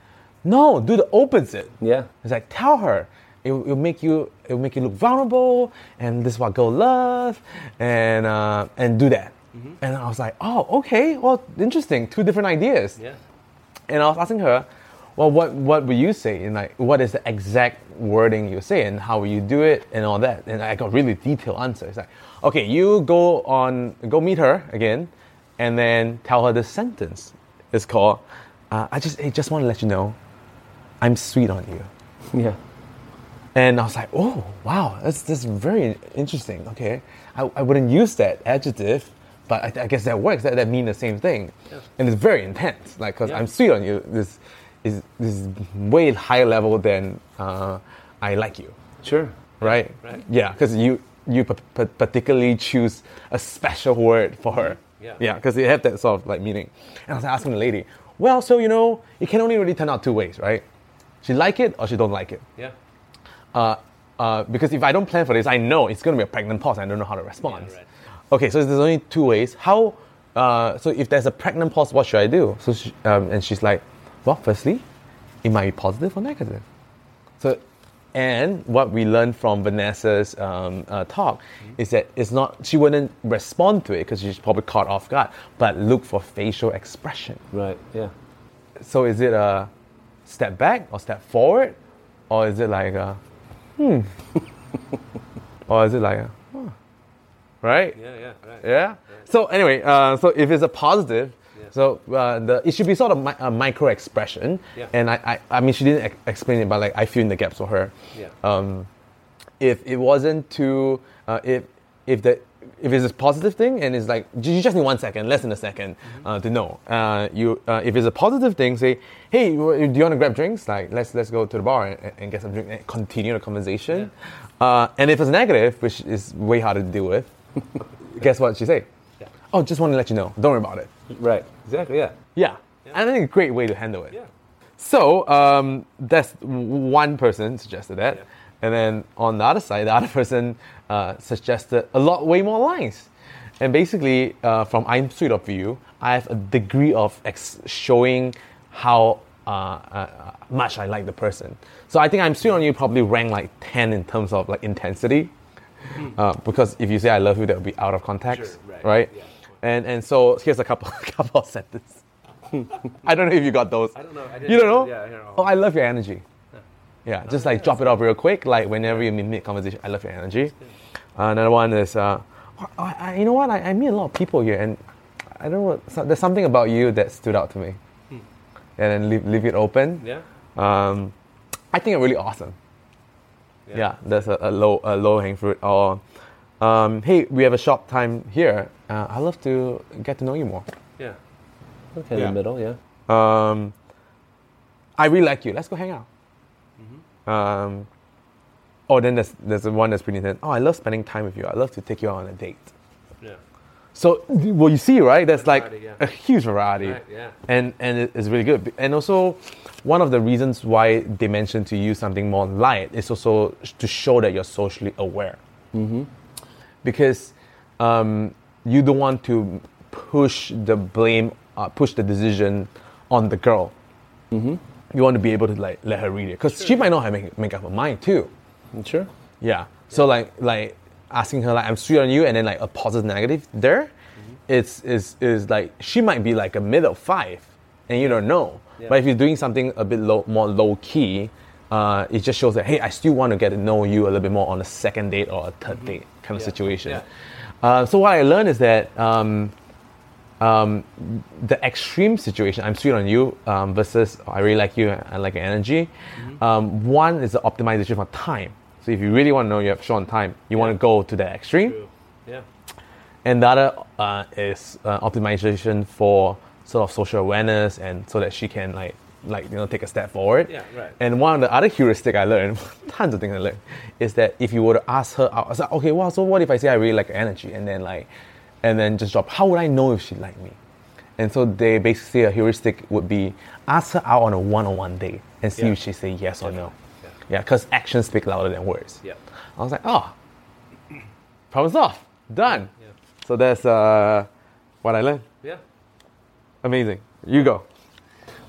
no, do the opposite. Yeah. It's like tell her. It will make you. It will make you look vulnerable, and this is what girl love, and uh, and do that. Mm-hmm. And I was like, oh, okay, well, interesting. Two different ideas. Yeah. And I was asking her, well, what what would you say? And like, what is the exact wording you say, and how you do it, and all that? And I got really detailed answers. It's like, okay, you go on, go meet her again, and then tell her this sentence. It's called, uh, I just, I just want to let you know, I'm sweet on you. [LAUGHS] Yeah. And I was like, oh, wow, that's, that's very interesting. Okay. I, I wouldn't use that adjective, but I, I guess that works. That, that mean the same thing, and it's very intense. Like, cause Yeah. I'm sweet on you. This is this is way higher level than uh, I like you, Sure. right? Right. Yeah, because you you p- p- particularly choose a special word for her. Yeah. Yeah, because they have that sort of like meaning. And I was asking the lady, well, so you know, it can only really turn out two ways, right? She like it or she don't like it. Yeah. Uh, uh, because if I don't plan for this, I know it's going to be a pregnant pause. I don't know how to respond. Yeah, right. Okay, so there's only two ways. How? Uh, so if there's a pregnant pause, what should I do? So she, um, and she's like, well, firstly, it might be positive or negative. So, and what we learned from Vanessa's um, uh, talk is that it's not she wouldn't respond to it because she's probably caught off guard, but look for facial expression. Right. Yeah. So is it a step back or step forward, or is it like a hmm, [LAUGHS] or is it like a huh? right? Yeah. Yeah. Right. Yeah. So anyway, uh, so if it's a positive, so uh, the it should be sort of mi- a micro expression. Yeah. And I, I, I mean, she didn't ex- explain it, but like I fill in the gaps for her. Yeah. Um, if it wasn't too, uh, if if the if it's a positive thing and it's like you just need one second, less than a 2nd uh, to know. Uh, you uh, if it's a positive thing, say, hey, do you want to grab drinks? Like let's let's go to the bar and, and get some drink and continue the conversation. Uh, and if it's negative, which is way harder to deal with, [LAUGHS] guess what she say? Yeah. Oh, just want to let you know. Don't worry about it. Right. Exactly. Yeah. Yeah. And I think a great way to handle it. Yeah. So um, that's one person suggested that, Yeah. and then on the other side, the other [LAUGHS] person uh, suggested a lot, way more lines. And basically, uh, from I'm sweet of you, I have a degree of ex- showing how uh, uh, much I like the person. So I think I'm sweet on you probably rank like ten in terms of like intensity, uh, because if you say I love you, that would be out of context. Sure, right. right? Yeah. And and so here's a couple [LAUGHS] couple of sentences. [LAUGHS] I don't know if you got those. I don't know. I You don't know? Yeah, I don't know. Oh, I love your energy. Yeah, yeah just like drop it off real quick. Like whenever you mid conversation, I love your energy. another one is, uh, oh, I, I, you know what? I, I meet a lot of people here, and I don't know. So, there's something about you that stood out to me. Hmm. And then leave, leave it open. Yeah. Um, I think it's really awesome. Yeah. Yeah, that's a, a low a low hanging fruit. Or, um, hey, we have a short time here. Uh, I'd love to get to know you more. Yeah. Okay. Yeah. In the middle. Yeah. Um, I really like you. Let's go hang out. Mhm. Um, oh, then there's there's the one that's pretty intense. Oh, I love spending time with you. I love to take you out on a date. Yeah. So, well, you see, right? There's like Variety, yeah. a huge variety, Right, yeah. and and it's really good. And also, one of the reasons why they mentioned to use something more light is also to show that you're socially aware. Mm-hmm. Because um, you don't want to push the blame, uh, push the decision on the girl. Mm-hmm. You want to be able to like let her read it because she might not have make, make up her mind too. Sure. Yeah. So like like asking her like I'm sweet on you and then like a positive negative there, it's is is like she might be like a middle five and you don't know. Yeah. But if you're doing something a bit low more low key, uh, it just shows that hey I still want to get to know you a little bit more on a second date or a 3rd date kind of Yeah. situation. Yeah. Uh, so what I learned is that um, um, the extreme situation, I'm sweet on you, um, versus I really like you, I like your energy. Mm-hmm. Um, one is the optimization for time. So if you really want to know you have short on time, you want to go to the extreme. True. Yeah. And the other uh, is uh, optimization for sort of social awareness and so that she can like like you know take a step forward. Yeah, right. And one of the other heuristic I learned, [LAUGHS] tons of things I learned, is that if you were to ask her out, I was like, okay, well, so what if I say I really like energy and then like, and then just drop, how would I know if she liked me? And so they basically a heuristic would be ask her out on a one-on-one date and see Yeah. if she say yes or no. Yeah. Yeah, because actions speak louder than words. Yeah. I was like, oh, problem solved, done. Yeah. So that's uh, what I learned. Yeah. Amazing. You go.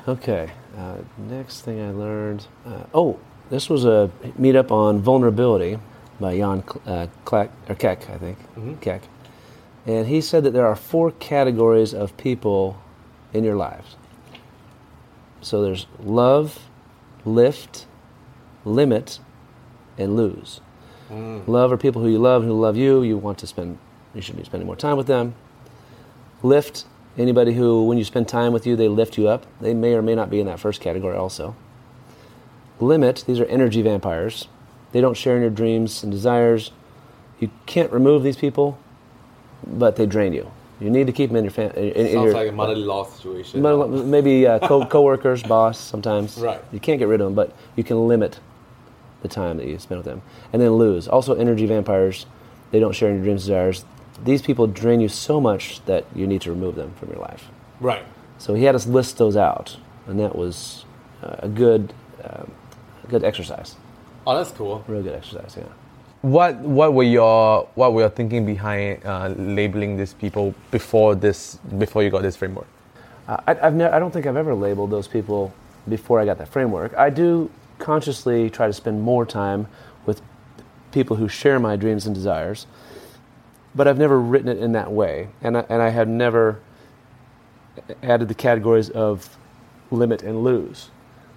Okay. Uh, next thing I learned. Uh, oh, this was a meetup on vulnerability by Jan uh, Klack, or Keck, I think. Keck. And he said that there are four categories of people in your lives. So there's love, lift, limit, and lose. Love are people who you love and who love you. You want to spend, you should be spending more time with them. Lift, anybody who, when you spend time with you, they lift you up. They may or may not be in that first category also. Limit, these are energy vampires. They don't share in your dreams and desires. You can't remove these people, but they drain you. You need to keep them in your family. Sounds your, like a mother-in-law situation. But maybe uh, co- [LAUGHS] coworkers, boss. Sometimes Right. you can't get rid of them, but you can limit the time that you spend with them, and then lose. Also, energy vampires, they don't share in your dreams, and desires. These people drain you so much that you need to remove them from your life. right. So he had us list those out, and that was uh, a good, um, a good exercise. Oh, that's cool. Real good exercise, yeah. What what were your what were your thinking behind uh, labeling these people before this before you got this framework? Uh, I, I've ne- I don't think I've ever labeled those people before I got that framework. I do consciously try to spend more time with people who share my dreams and desires, but I've never written it in that way, and I, and I have never added the categories of limit and lose.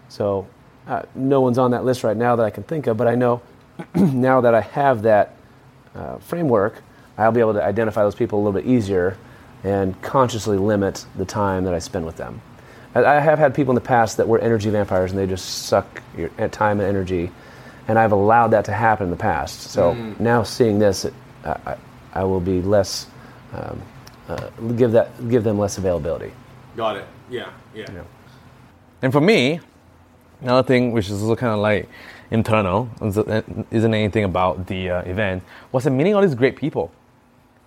So uh, no one's on that list right now that I can think of, but I know [CLEARS THROAT] now that I have that uh, framework, I'll be able to identify those people a little bit easier and consciously limit the time that I spend with them. I I have had people in the past that were energy vampires and they just suck your uh, time and energy, and I've allowed that to happen in the past. So now seeing this, it, I, I, I will be less, um, uh, give, that, give them less availability. Got it. Yeah, yeah. And for me, another thing which is also kind of like internal, isn't anything about the uh, event, was I'm meeting all these great people.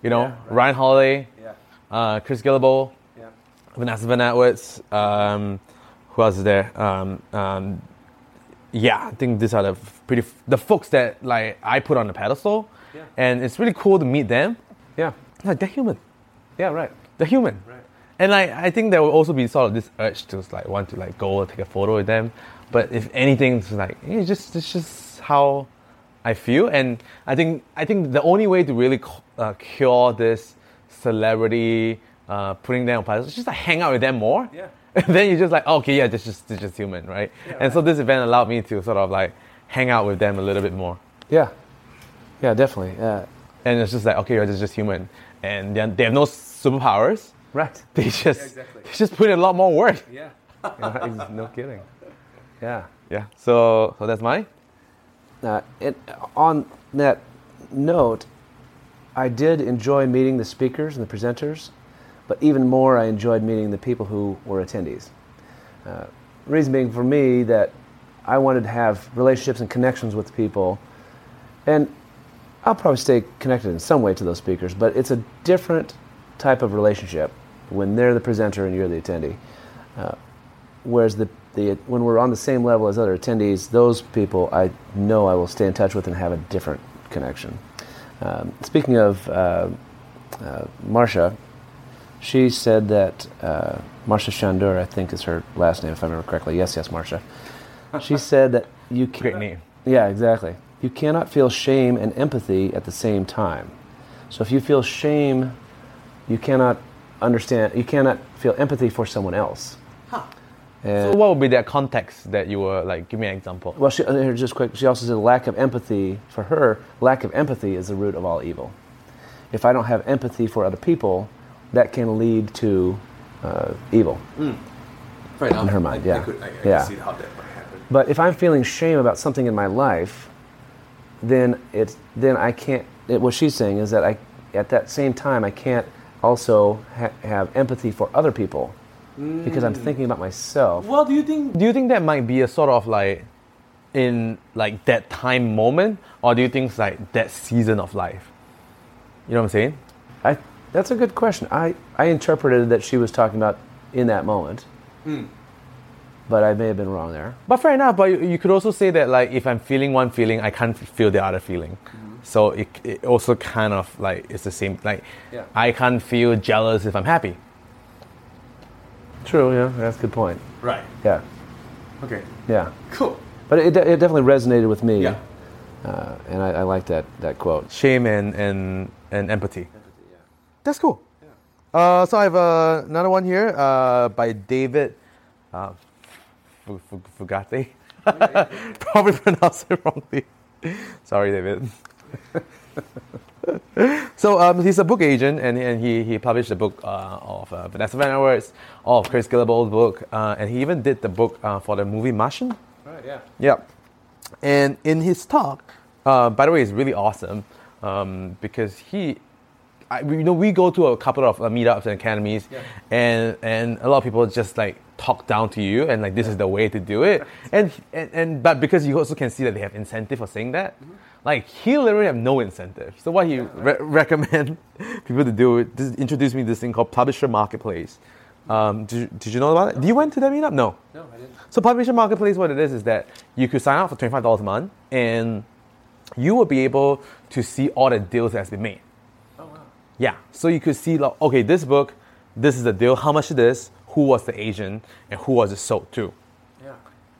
You know, Yeah, right. Ryan Holiday, Yeah. uh, Chris Guillebeau, Yeah. Vanessa Van Edwards, um, who else is there? Um, um, yeah, I think these are the pretty f- the folks that like I put on the pedestal, Yeah. and it's really cool to meet them. Yeah. Like they're human. Yeah, right. They're human. Right. And I, I think there will also be sort of this urge to like want to like go and take a photo with them. But if anything, it's like it's just it's just how I feel. And I think I think the only way to really uh, cure this celebrity uh, putting them on pedestal is just like hang out with them more. Yeah. And [LAUGHS] then you're just like, okay, yeah, this just this just human, right? and so this event allowed me to sort of like hang out with them a little bit more. Yeah. Yeah, definitely. Uh, And it's just like, okay, you're just, just human. And then they have no superpowers. right. [LAUGHS] They just exactly. they just put in a lot more work. Yeah. [LAUGHS] no kidding. Yeah. Yeah. So so that's mine. Uh, and on that note, I did enjoy meeting the speakers and the presenters, but even more, I enjoyed meeting the people who were attendees. Uh, reason being for me that I wanted to have relationships and connections with people, and I'll probably stay connected in some way to those speakers, but it's a different type of relationship when they're the presenter and you're the attendee. Uh, whereas the, the when we're on the same level as other attendees, those people I know I will stay in touch with and have a different connection. Um, speaking of uh, uh, Marsha, she said that uh, Marsha Shandur, I think is her last name if I remember correctly. Yes, yes, Marsha. She [LAUGHS] said that you can, Great name. yeah, exactly. You cannot feel shame and empathy at the same time. So if you feel shame, you cannot understand. You cannot feel empathy for someone else. And- So what would be that context that you were like? Give me an example. well, she, uh, here, just quick. She also said lack of empathy for her. Lack of empathy is the root of all evil. If I don't have empathy for other people, that can lead to uh, evil. Right In her mind, yeah. Yeah. how that might happen. But if I'm feeling shame about something in my life, then it's then I can't. It, what she's saying is that I, at that same time, I can't also ha- have empathy for other people because I'm mm. thinking about myself. Well, do you think do you think that might be a sort of like in like that time moment, or do you think it's like that season of life? You know what I'm saying? I, that's a good question. I, I interpreted that she was talking about in that moment, hmm. But I may have been wrong there. But fair enough. But you, you could also say that like if I'm feeling one feeling, I can't feel the other feeling. So it, it also kind of like it's the same. Like Yeah. I can't feel jealous if I'm happy. True. Yeah, that's a good point. Right. Yeah, Okay. yeah. Cool. But it, it definitely resonated with me, Yeah. uh, and I, I like that that quote. shame and and, and empathy. empathy yeah. That's cool. Yeah. Uh, so I have uh, another one here uh, by David Fu- Fu- Fugate. Probably pronounced it wrongly. Sorry, David. [LAUGHS] so um, he's a book agent, and, and he, he published a book uh, of uh, Vanessa Van Edwards, of Chris Guillebeau's book, uh, and he even did the book uh, for the movie Martian. Right. Yeah. Yeah. And in his talk, uh, by the way, it's really awesome um, because he I, you know, we go to a couple of uh, meetups and academies, and and a lot of people just like talk down to you and like this is the way to do it, [LAUGHS] and, and and but because you also can see that they have incentive for saying that, like he literally have no incentive. So what he re- recommend [LAUGHS] people to do is introduce me to this thing called Publisher Marketplace. Um, did, you, did you know about it? Did you went to that meetup? No. No, I didn't. So Publisher Marketplace, what it is, is that you could sign up for twenty five dollars a month, and you will be able to see all the deals that's been made. Yeah. So you could see, like, okay, this book, this is the deal, how much it is, who was the agent, and who was it sold to. Yeah.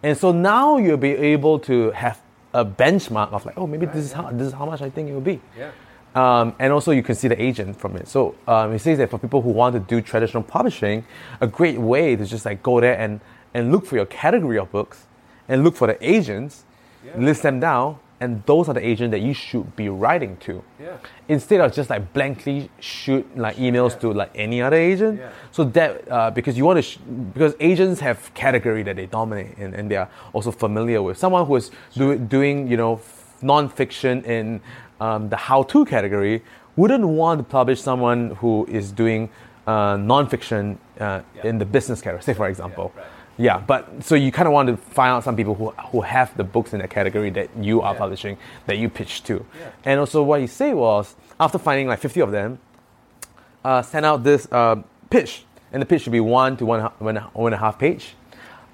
And so now you'll be able to have a benchmark of like, oh, maybe this is how this is how much I think it will be. Yeah. Um, and also you can see the agent from it. So um, it says that for people who want to do traditional publishing, a great way to just like go there and, and look for your category of books and look for the agents, list them down, and those are the agents that you should be writing to. Yeah. Instead of just like blankly shoot like emails to like any other agent. Yeah. So that uh, because you want to sh- because agents have category that they dominate and, and they are also familiar with. Someone who is do- doing you know f- non-fiction in um, the how-to category wouldn't want to publish someone who is doing uh, non-fiction uh, in the business category. Say for example. right. Yeah, but so you kind of want to find out some people who, who have the books in that category that you are Yeah. publishing that you pitch to. Yeah. And also, what he said was after finding like 50 of them, uh, send out this uh, pitch, and the pitch should be one to one, one, one and a half page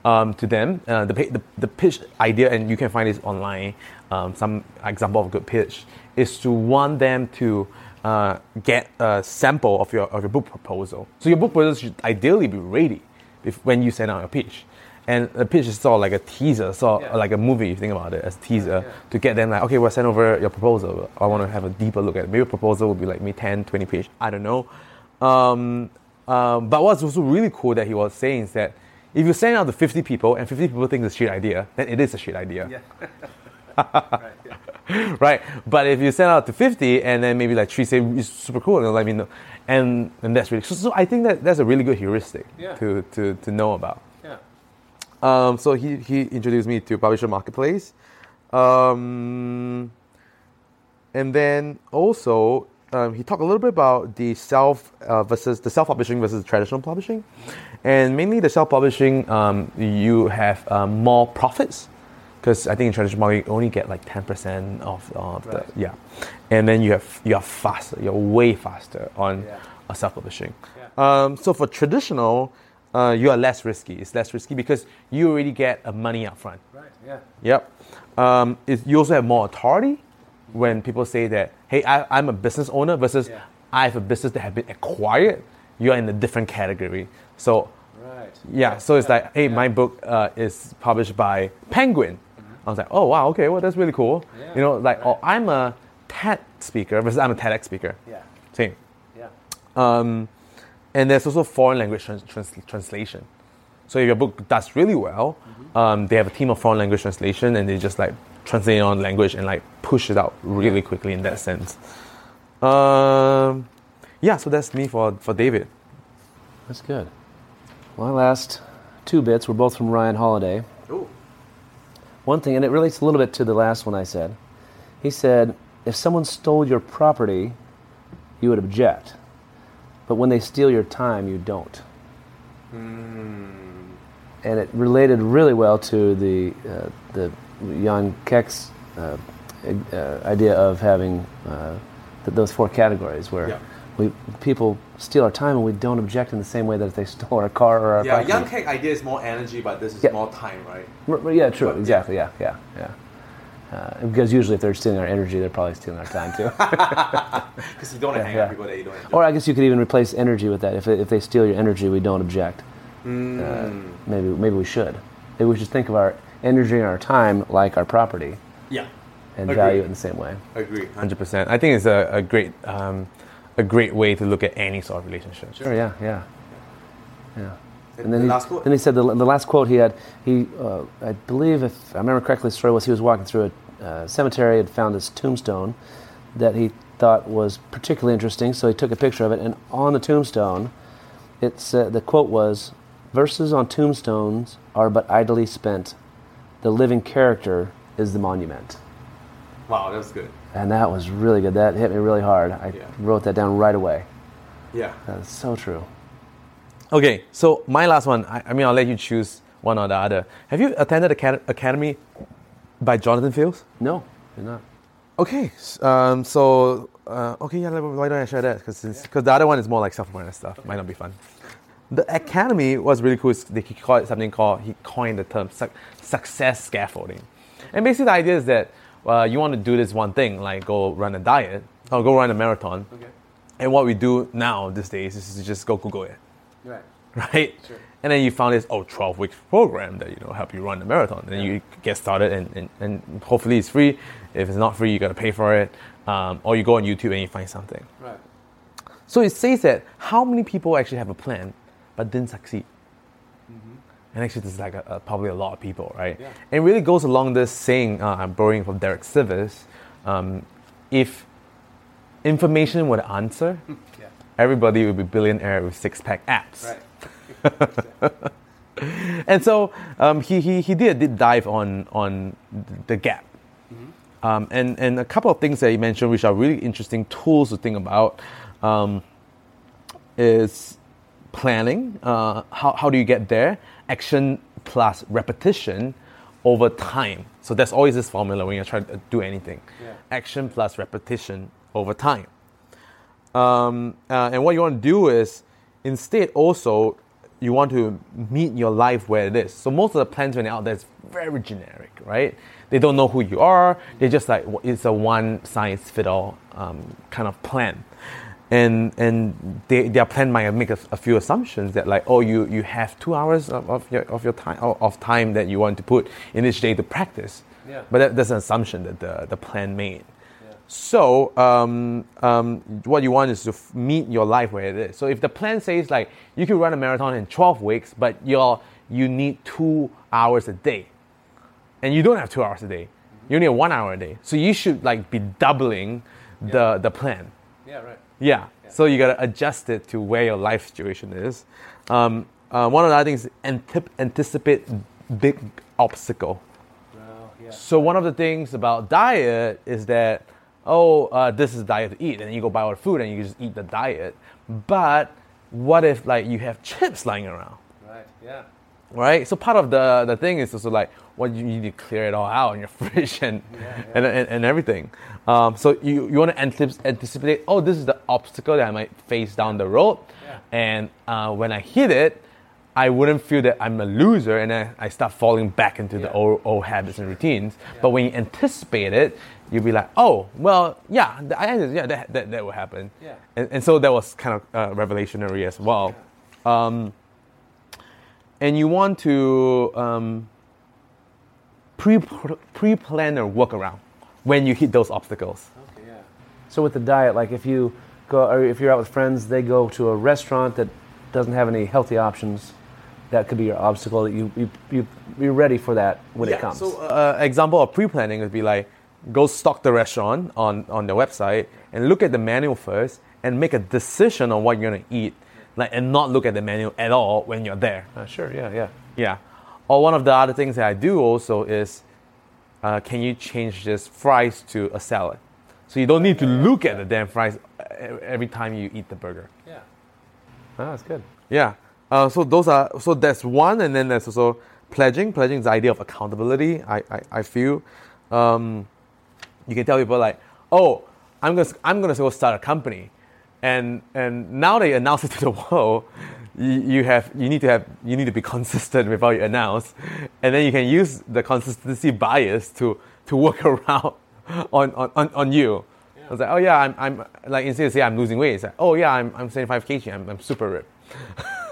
um, to them. Uh, the, the the pitch idea, and you can find this online. Um, some example of a good pitch is to want them to uh, get a sample of your of your book proposal. So your book proposal should ideally be ready if, when you send out your pitch. And the pitch is sort of like a teaser, sort of Yeah. like a movie. If you think about it as a teaser, Yeah. to get them like, okay, well, send over your proposal. I want to have a deeper look at it. Maybe a proposal would be like maybe 10, 20 page. I don't know. Um, um, but what's also really cool that he was saying is that if you send out to 50 people and 50 people think it's a shit idea, then it is a shit idea. Yeah. [LAUGHS] [LAUGHS] right. [LAUGHS] Right? But if you send out to 50 and then maybe like three say it's super cool, and let me know. And, and that's really, so, so I think that that's a really good heuristic Yeah. to, to, to know about. Yeah. Um, so he, he introduced me to Publisher Marketplace. Um, and then also, um, he talked a little bit about the self uh, versus the self publishing versus traditional publishing. And mainly the self publishing, um, you have um, more profits. Because I think in traditional publishing, you only get like 10% of, of Right. the, yeah. And then you have, you are faster, you're way faster on Yeah. uh, self publishing. Yeah. Um, so for traditional, uh, you are less risky. It's less risky because you already get a money up front. Right. Yeah. Yep. Um, it, you also have more authority when people say that, hey, I, I'm a business owner versus Yeah. I have a business that have been acquired. You're in a different category. So Right. yeah, so it's like, hey, my book uh, is published by Penguin. I was like, oh wow, okay, well that's really cool. Yeah, you know, like, oh. I'm a TED speaker versus I'm a TEDx speaker. Yeah. Same. Yeah. Um, and there's also foreign language trans- trans- translation. So if your book does really well, um, they have a team of foreign language translation, and they just like translate it on language and like push it out really quickly in that sense. Um, yeah, so that's me for for David. That's good. My last two bits were both from Ryan Holiday. One thing, and it relates a little bit to the last one I said. He said, if someone stole your property, you would object. But when they steal your time, you don't. And it related really well to the, uh, the Jan Keck's uh, uh, idea of having uh, th- those four categories where Yeah. We, people steal our time and we don't object in the same way that if they [LAUGHS] stole our car or our Yeah, property. Jan Keck idea is more energy, but this is Yeah. more time, right? R- r- Yeah, true. But, exactly. Yeah, yeah, yeah. Uh, because usually, if they're stealing our energy, they're probably stealing our time too. [LAUGHS] Because you don't want to Yeah, hang yeah. out with people that you don't enjoy. or I guess you could even replace energy with that. If, if they steal your energy, we don't object. Mm. Uh, maybe maybe we should. Maybe we should think of our energy and our time like our property yeah, and Agree. value it in the same way. agree. Hundred percent. I think it's a, a great um, a great way to look at any sort of relationship. Sure. Yeah. Yeah. Yeah. And then the he, last quote? Then he said the, the last quote he had. He, uh, I believe, if I remember correctly, the story was he was walking through a uh, cemetery and found this tombstone that he thought was particularly interesting. So he took a picture of it, and on the tombstone, it's uh, the quote was, "Verses on tombstones are but idly spent. The living character is the monument." Wow, that was good. And that was really good. That hit me really hard. I Yeah. wrote that down right away. Yeah. That's so true. Okay, so my last one. I, I mean, I'll let you choose one or the other. Have you attended Acad- Academy by Jonathan Fields? No, did not. Okay, um, so uh, okay, yeah. Why don't I share that? Because because the other one is more like self-awareness stuff. Might not be fun. The academy was really cool. They he called it something called he coined the term suc success scaffolding, and basically the idea is that uh, you want to do this one thing, like go run a diet or go run a marathon. Okay. And what we do now these days is just go Google it, Right. right? Sure. And then you found this oh 12 week program that you know help you run the marathon. Then you get started and, and, and hopefully it's free. If it's not free, you got to pay for it. Um, or you go on YouTube and you find something. Right. So it says that how many people actually have a plan but didn't succeed? And actually, this is like a, a, probably a lot of people, right? Yeah. And it really goes along this saying, uh, I'm borrowing from Derek Sivers. Um, if information were the answer, [LAUGHS] Yeah. everybody would be billionaire with six pack abs. Right. [LAUGHS] And so um, he, he, he did a deep dive on, on the gap. Um, and, and a couple of things that he mentioned, which are really interesting tools to think about, um, is planning. Uh, how, how do you get there? Action plus repetition over time. So there's always this formula when you're trying to do anything Yeah. action plus repetition over time. Um, uh, and what you want to do is instead also you want to meet your life where it is. So most of the plans when they're out there is very generic, right? They don't know who you are. They're just like it's a one size fit all um, kind of plan, and and they, their plan might make a, a few assumptions that like oh you you have two hours of, of your of your time of time that you want to put in each day to practice. Yeah. But that, that's an assumption that the, the plan made. So um, um, what you want is to f- meet your life where it is. So if the plan says like you can run a marathon in 12 weeks, but you're, you need two hours a day, and you don't have two hours a day, you only have one hour a day. So you should like be doubling the, the plan. Yeah. Right. Yeah. So you gotta adjust it to where your life situation is. Um, uh, one of the other things is antip- anticipate big obstacle. Well, yeah. So one of the things about diet is that oh, uh, this is diet to eat, and you go buy all the food and you just eat the diet. But what if like you have chips lying around, Right. Yeah. Right? So part of the the thing is also like what you need to clear it all out in your [LAUGHS] fridge and And, and, and everything. Um, so you you want to anticipate oh this is the obstacle that I might face down the road, Yeah. and uh, when I hit it. I wouldn't feel that I'm a loser and I, I start falling back into the old, old habits and routines. But when you anticipate it, you'll be like, oh, well, yeah, I, yeah that, that, that will happen. Yeah. And, and so that was kind of uh, revelationary as well. Um, and you want to um, pre pre plan or work around when you hit those obstacles. Okay, yeah. So with the diet, like if you go, or if you're out with friends, they go to a restaurant that doesn't have any healthy options. That could be your obstacle. That you you you be ready for that when it comes. So, uh, example of pre-planning would be like, go stock the restaurant on on the website and look at the menu first and make a decision on what you're gonna eat, like and not look at the menu at all when you're there. Uh, sure. Yeah. Yeah. Yeah. Or one of the other things that I do also is, uh, can you change this fries to a salad? So you don't need to look at the damn fries uh, every time you eat the burger. Yeah. Oh, that's good. Yeah. Uh, so those are so that's one, and then there's also pledging. Pledging is the idea of accountability. I I, I feel um, you can tell people like, oh, I'm gonna I'm gonna go start a company, and and now they announce it to the [LAUGHS] world. You, you have you need to have you need to be consistent with how you announce, and then you can use the consistency bias to to work [LAUGHS] around on on, on, you. I was like, oh yeah, I'm, I'm like instead of say I'm losing weight, it's like, oh yeah, I'm, I'm 75 kg, I'm, I'm super ripped.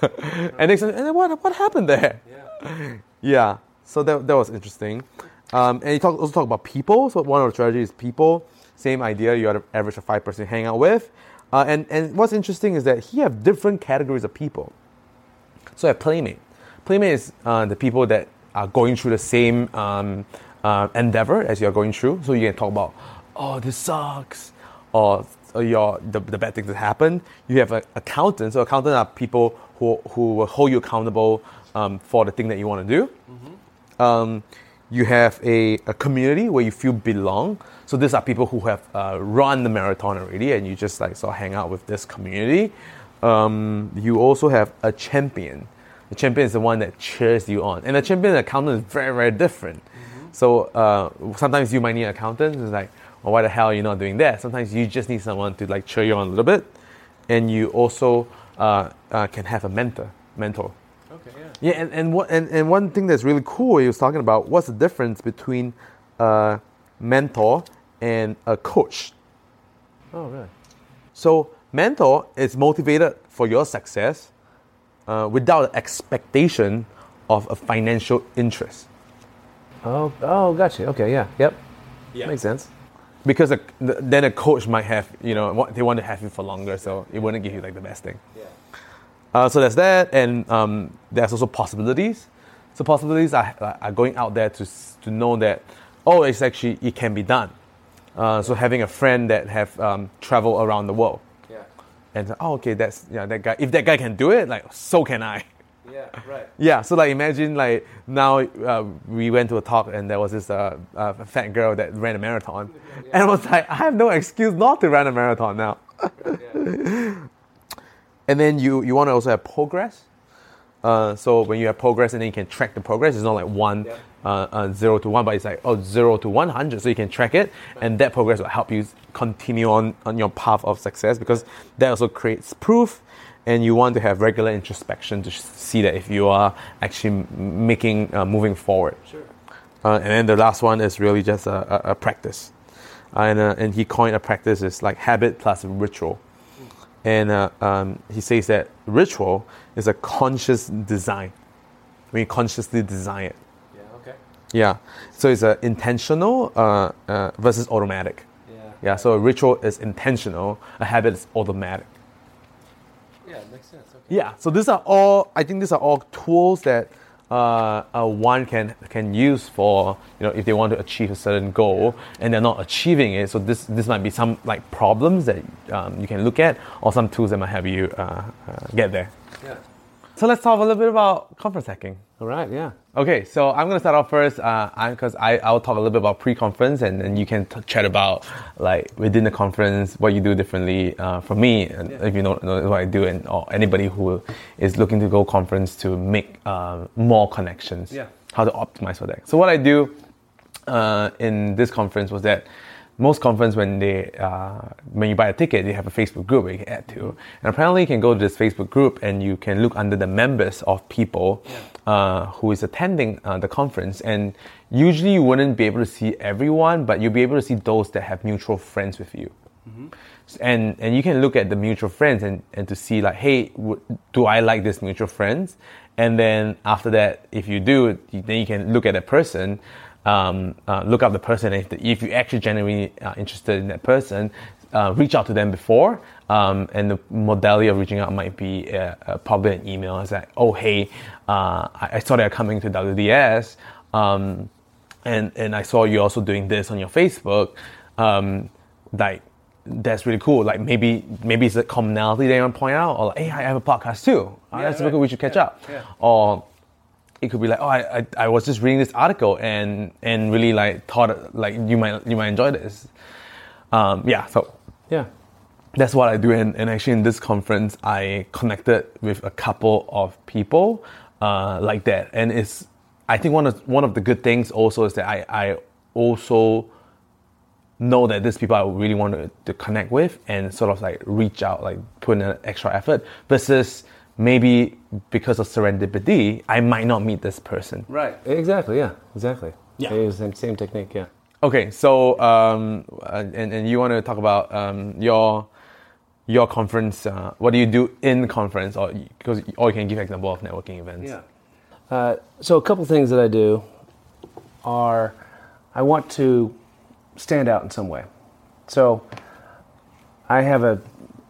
[LAUGHS] and they said, and then what, what happened there? Yeah. Yeah, so that, that was interesting. Um, and you talk, also talk about people. So one of the strategies is people. Same idea. You have to average of five person hang out with. Uh, and, and what's interesting is that he have different categories of people. So a playmate. Playmate is uh, the people that are going through the same um, uh, endeavor as you're going through. So you can talk about, oh, this sucks, or, or your the, the bad things that happened. You have an accountant. So accountants are people who, who will hold you accountable um, for the thing that you want to do. Um, you have a, a community where you feel belong. So these are people who have uh, run the marathon already, and you just like sort of hang out with this community. Um, you also have a champion. The champion is the one that cheers you on, and the champion and accountant is very very different. So uh, sometimes you might need an accountant. It's like, well, why the hell are you not doing that? Sometimes you just need someone to like cheer you on a little bit, and you also uh, uh, can have a mentor. Mentor. Okay, yeah. Yeah, and, and, what, and, and one thing that's really cool, he was talking about what's the difference between a mentor and a coach. Oh, really? So, mentor is motivated for your success uh, without the expectation of a financial interest. Oh, oh, gotcha. Okay, yeah, yep. Yeah. Makes sense. Because a, then a coach might have, you know, they want to have you for longer, so it wouldn't give you like the best thing. Yeah. Uh, so there's that, and um, there's also possibilities. So possibilities are, are going out there to, to know that, oh, it's actually, it can be done. Uh, so having a friend that have um, traveled around the world. Yeah. And oh, okay, that's, yeah, that guy, if that guy can do it, like, so can I. [LAUGHS] Yeah, right. Yeah, so like imagine like now uh, we went to a talk and there was this uh, uh, fat girl that ran a marathon, [LAUGHS] and I was like, I have no excuse not to run a marathon now. [LAUGHS] and then you you want to also have progress. Uh, so when you have progress and then you can track the progress, it's not like one Yeah. uh, uh, zero to one, but it's like oh zero to one hundred, so you can track it, and that progress will help you continue on on your path of success because that also creates proof, and you want to have regular introspection to see that if you are actually making uh, moving forward. Sure. Uh, and then the last one is really just a, a, a practice. Uh, and, uh, and he coined a practice as like habit plus ritual. And uh, um, he says that ritual is a conscious design. We consciously design it. Yeah, okay. Yeah. So it's uh, intentional uh, uh, versus automatic. Yeah. Yeah. So a ritual is intentional, a habit is automatic. Yeah, it makes sense. Okay. Yeah, so these are all. I think these are all tools that uh, uh, one can can use for you know if they want to achieve a certain goal and they're not achieving it. So this this might be some like problems that um, you can look at, or some tools that might help you uh, uh, get there. Yeah. So let's talk a little bit about conference hacking. All right, yeah. Okay, so I'm gonna start off first because I I'll talk a little bit about pre-conference and then you can t- chat about like within the conference what you do differently. Uh, for me, and if you don't know what I do, and or anybody who is looking to go conference to make uh, more connections, Yeah. how to optimize for that. So what I do uh, in this conference was that most conference when they uh, when you buy a ticket, they have a Facebook group where you can add to, and apparently you can go to this Facebook group and you can look under the members of people uh, who is attending uh, the conference, and usually you wouldn't be able to see everyone, but you'll be able to see those that have mutual friends with you. And, and you can look at the mutual friends and, and to see like, hey, w- do I like this mutual friends? And then after that, if you do, then you can look at a person, um, uh, look up the person. If, the, if you're actually genuinely uh, interested in that person, uh, reach out to them before. Um, and the modality of reaching out might be uh, uh, probably an email. It's like, oh, hey, uh, I, I saw they're coming to WDS. Um, and and I saw you also doing this on your Facebook. Um, like that's really cool. Like maybe maybe it's a commonality they want to point out, or like, hey, I have a podcast too. Uh, that's right. cool. We should catch up. yeah. Or it could be like, oh, I, I, I was just reading this article and and really like thought like you might you might enjoy this. Um, yeah. So Yeah. that's what I do. And, and actually, in this conference, I connected with a couple of people uh, like that. And it's, I think one of one of the good things also is that I, I also know that these people I really want to, to connect with and sort of like reach out, like put in an extra effort versus maybe because of serendipity, I might not meet this person. Right. Exactly, yeah. Exactly. Yeah. I use the same, same technique, yeah. Okay, so um, uh, and, and you want to talk about um, your your conference? Uh, what do you do in conference, or because or you can give example of networking events? Uh, so a couple things that I do are I want to stand out in some way. So I have a,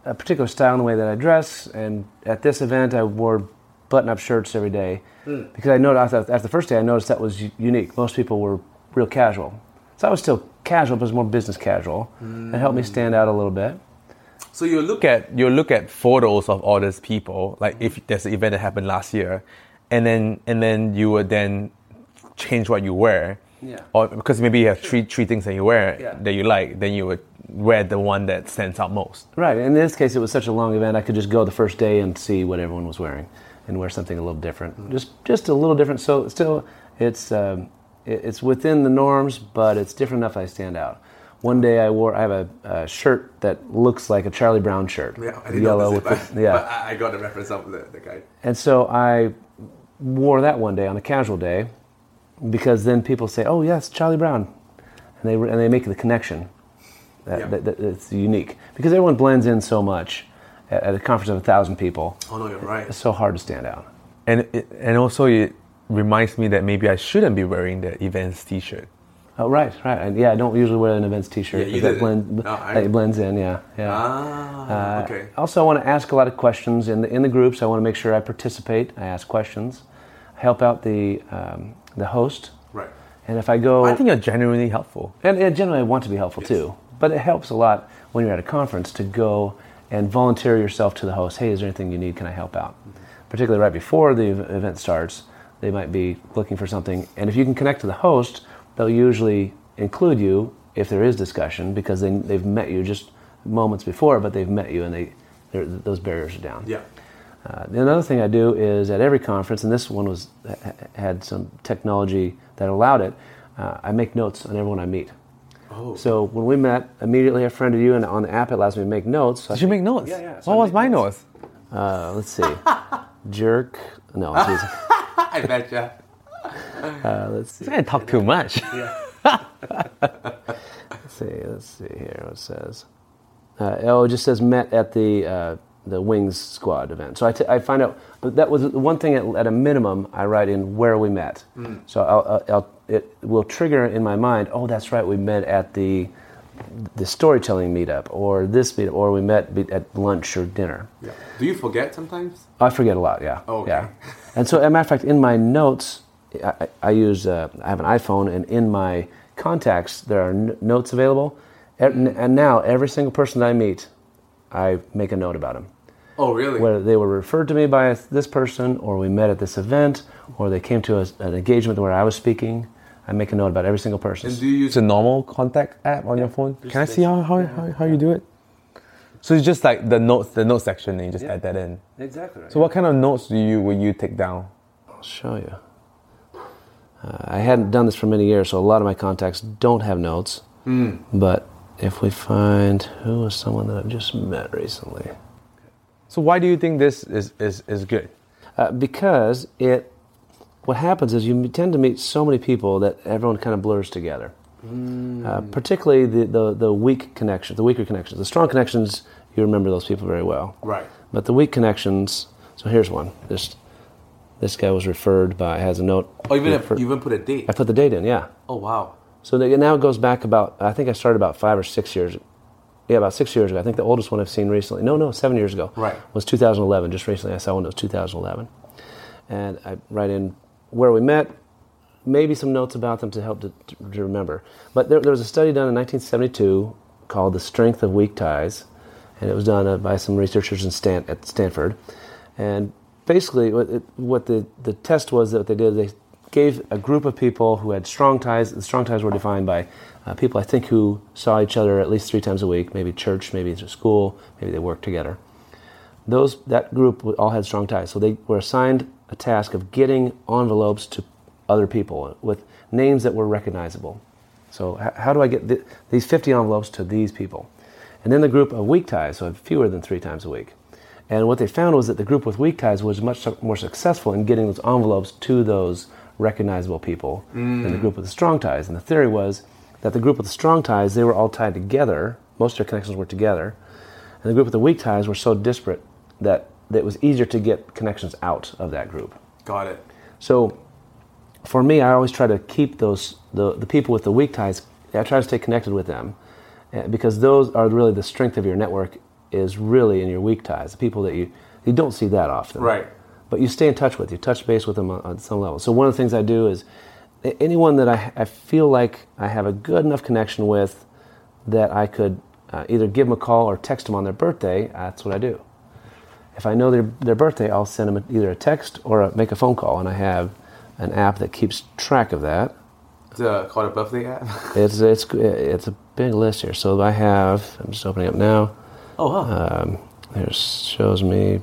a particular style in the way that I dress, and at this event I wore button-up shirts every day hmm. because I noticed after, after the first day I noticed that was unique. Most people were real casual, so I was still casual, but it was more business casual. Hmm. It helped me stand out a little bit. So you look at you look at photos of all these people, like if there's an event that happened last year, and then and then you would then change what you wear Yeah. Or because maybe you have three three things that you wear Yeah. that you like, then you would wear the one that stands out most. Right. In this case, it was such a long event. I could just go the first day and see what everyone was wearing, and wear something a little different, just just a little different. So still, it's um, it- it's within the norms, but it's different enough I stand out. One day I wore I have a, a shirt that looks like a Charlie Brown shirt, yellow with the, yeah. I, I got the reference of the, the guy. And so I wore that one day on a casual day, because then people say, "Oh yes, Charlie Brown," and they and they make the connection. That, Yeah. that, that it's unique because everyone blends in so much at, at a conference of a thousand people. Oh no, you're right. It's so hard to stand out. And it, and also it reminds me that maybe I shouldn't be wearing the events T-shirt. Oh right, right. And yeah, I don't usually wear an events T-shirt Yeah, you that didn't. blend No, I- that it blends in. Yeah, yeah. Ah, okay. Also, I want to ask a lot of questions in the in the groups. I want to make sure I participate. I ask questions, help out the um, the host, Right. and if I go, I think you're genuinely helpful. And, and generally, I want to be helpful too. But it helps a lot when you're at a conference to go and volunteer yourself to the host. Hey, is there anything you need? Can I help out? Mm-hmm. Particularly right before the event starts, they might be looking for something. And if you can connect to the host, they'll usually include you if there is discussion because they, they've met you just moments before, but they've met you and they those barriers are down. Yeah. Uh, the another thing I do is at every conference, and this one was had some technology that allowed it. Uh, I make notes on everyone I meet. Oh. So when we met, immediately I friended you, and on the app it allows me to make notes. Did you make notes? Yeah, yeah. So what I was my notes. notes? Uh, let's see, [LAUGHS] jerk. No, geez. [LAUGHS] I betcha. uh, let's see. I talk too much. [LAUGHS] Let's see. Let's see here. What it says. Uh, oh, it just says met at the uh, the Wings Squad event. So I, t- I find out, but that was the one thing at, at a minimum. I write in where we met. So I'll, I'll, it will trigger in my mind. Oh, that's right. We met at the the storytelling meetup, or this meetup, or we met be- at lunch or dinner. Yeah. Do you forget sometimes? I forget a lot. Yeah. Oh, okay. Yeah. And so, as a matter of fact, in my notes, I, I- use uh, I have an iPhone, and in my contacts there are n- notes available. And, and now every single person that I meet, I make a note about them. Oh, really? Whether they were referred to me by this person, or we met at this event, or they came to a, an engagement where I was speaking, I make a note about every single person. and do you use It's a normal contact app on your phone. Can I see how, how, how, how you do it? So it's just like the notes, the note section, and you just Yeah. add that in. exactly right. So what kind of notes do you will you take down? I'll show you. Uh, I hadn't done this for many years, so a lot of my contacts don't have notes. But if we find who was someone that I've just met recently, So why do you think this is, is, is good? uh, because it, what happens is you tend to meet so many people that everyone kind of blurs together. Uh, particularly the, the, the weak connections, the weaker connections. The strong connections, you remember those people very well. right? But the weak connections, so here's one. This, this guy was referred by, has a note. Oh, even refer- you even put a date. I put the date in, yeah. Oh, wow. So now it goes back about, I think I started about five or six years. Yeah, about six years ago. I think the oldest one I've seen recently, no, no, seven years ago. Right. Was 2011. Just recently I saw one that was 2011. And I write in where we met, maybe some notes about them to help to, to remember. But there, there was a study done in 1972 called The Strength of Weak Ties. And it was done uh, by some researchers in Stan, at Stanford. And basically, what, it, what the, the test was that they did, they gave a group of people who had strong ties. The strong ties were defined by uh, people, I think, who saw each other at least three times a week, maybe church, maybe to school, maybe they worked together. Those that group all had strong ties, so they were assigned a task of getting envelopes to other people with names that were recognizable. So, h- how do I get th- these 50 envelopes to these people? And then the group of weak ties, so fewer than three times a week. And what they found was that the group with weak ties was much more successful in getting those envelopes to those recognizable people than the group with the strong ties. And the theory was that the group with the strong ties, they were all tied together. Most of their connections were together. And the group with the weak ties were so disparate that, that it was easier to get connections out of that group. Got it. So for me, I always try to keep those the, the people with the weak ties. I try to stay connected with them uh, because those are really the strength of your network. Is really in your weak ties, the people that you you don't see that often, Right. But you stay in touch with, you touch base with them on, some level. So one of the things I do is anyone that I, I feel like I have a good enough connection with that I could uh, either give them a call or text them on their birthday. That's what I do. If I know their, their birthday, I'll send them either a text or a, make a phone call, and I have an app that keeps track of that. Is it called a birthday app? [LAUGHS] It's it's it's a big list here. So I have. I'm just opening up now. Oh, huh. Um, here shows me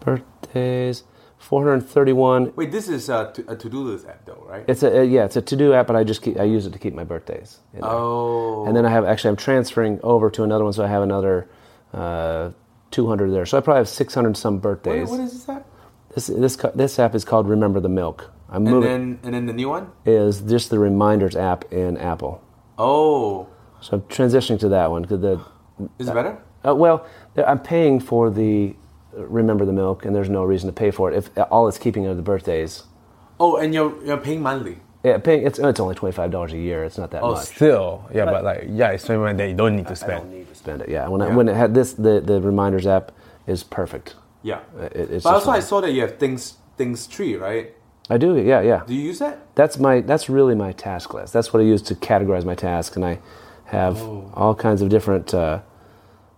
birthdays. 431. Wait, this is a, to, a to-do list app, though, right? It's a uh, yeah, it's a to-do app, but I just keep I use it to keep my birthdays. oh. And then I have actually I'm transferring over to another one, so I have another uh, 200 there. So I probably have 600 some birthdays. what is this app? this this this app is called Remember the Milk. I'm And moving then and then the new one? is just the reminders app in Apple. Oh, So I'm transitioning to that one because the is it better? uh, well I'm paying for the Remember the Milk, and there's no reason to pay for it if all it's keeping are the birthdays. Oh, and you're you're paying monthly. Yeah, paying it's it's only twenty five dollars a year. It's not that Oh, much. Still, yeah, but, like, yeah, it's something that you don't need to I spend. don't need to spend it. Yeah, when I, when it had this, the the reminders app is perfect. Yeah. It, it's But just also, I saw that you have things things three, right? I do. Yeah, yeah. Do you use that? That's my that's really my task list. That's what I use to categorize my tasks, and I have Oh. all kinds of different uh,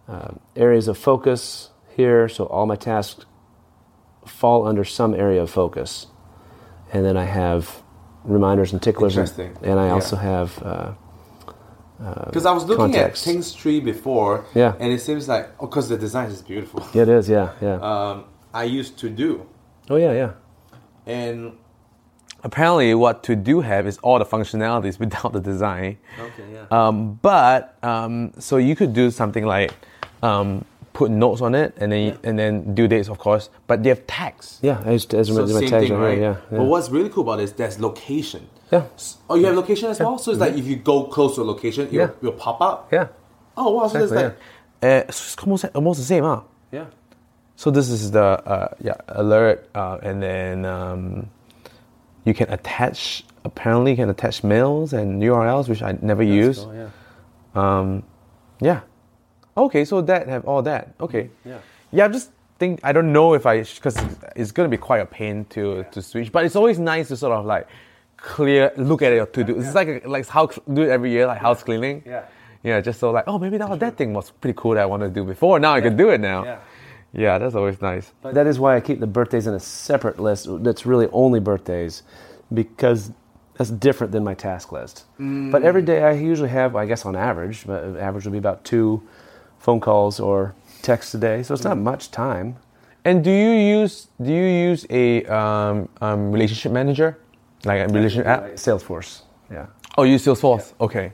uh, areas of focus here. So all my tasks fall under some area of focus, and then I have reminders and ticklers, and, Interesting. and I Yeah. also have. Uh, Because I was looking context. at Things Three before, Yeah. and it seems like oh, because the design is beautiful. yeah, it is. Yeah, yeah. [LAUGHS] Um, I used to do, oh yeah, yeah. and Apparently, what to do have is all the functionalities [LAUGHS] without the design. okay, yeah. Um, but um, so you could do something like um, put notes on it, and then and then due dates, of course. But they have tags. Yeah, I used to, as so my same tags thing, right right? Yeah, yeah. But what's really cool about it is there's location. yeah, S- Oh, you have location as well. So it's like if you go close to a location, it'll, Yeah. it'll pop up. yeah, Oh wow! So Exactly, it's like Uh, it's almost almost the same, huh? yeah. So this is the uh, yeah alert, uh, and then um, you can attach. Apparently, you can attach mails and URLs, which I never use. Cool, yeah. Um, yeah. Okay, so that have all that. Okay. Yeah. Yeah, I just think I don't know if I because it's gonna be quite a pain to to switch, but it's always nice to sort of like clear look at it to do. It's like a, like how do it every year like house cleaning. Yeah. Yeah, just so like oh maybe that that thing was pretty cool that I wanted to do before. Now I can do it now. Yeah. Yeah, that's always nice. That is why I keep the birthdays in a separate list that's really only birthdays because that's different than my task list. But every day I usually have, I guess on average, but average would be about two phone calls or texts a day. So it's not much time. And do you use do you use a um, um, relationship manager, like a relationship app? Salesforce. Yeah. Oh, you use Salesforce. Okay.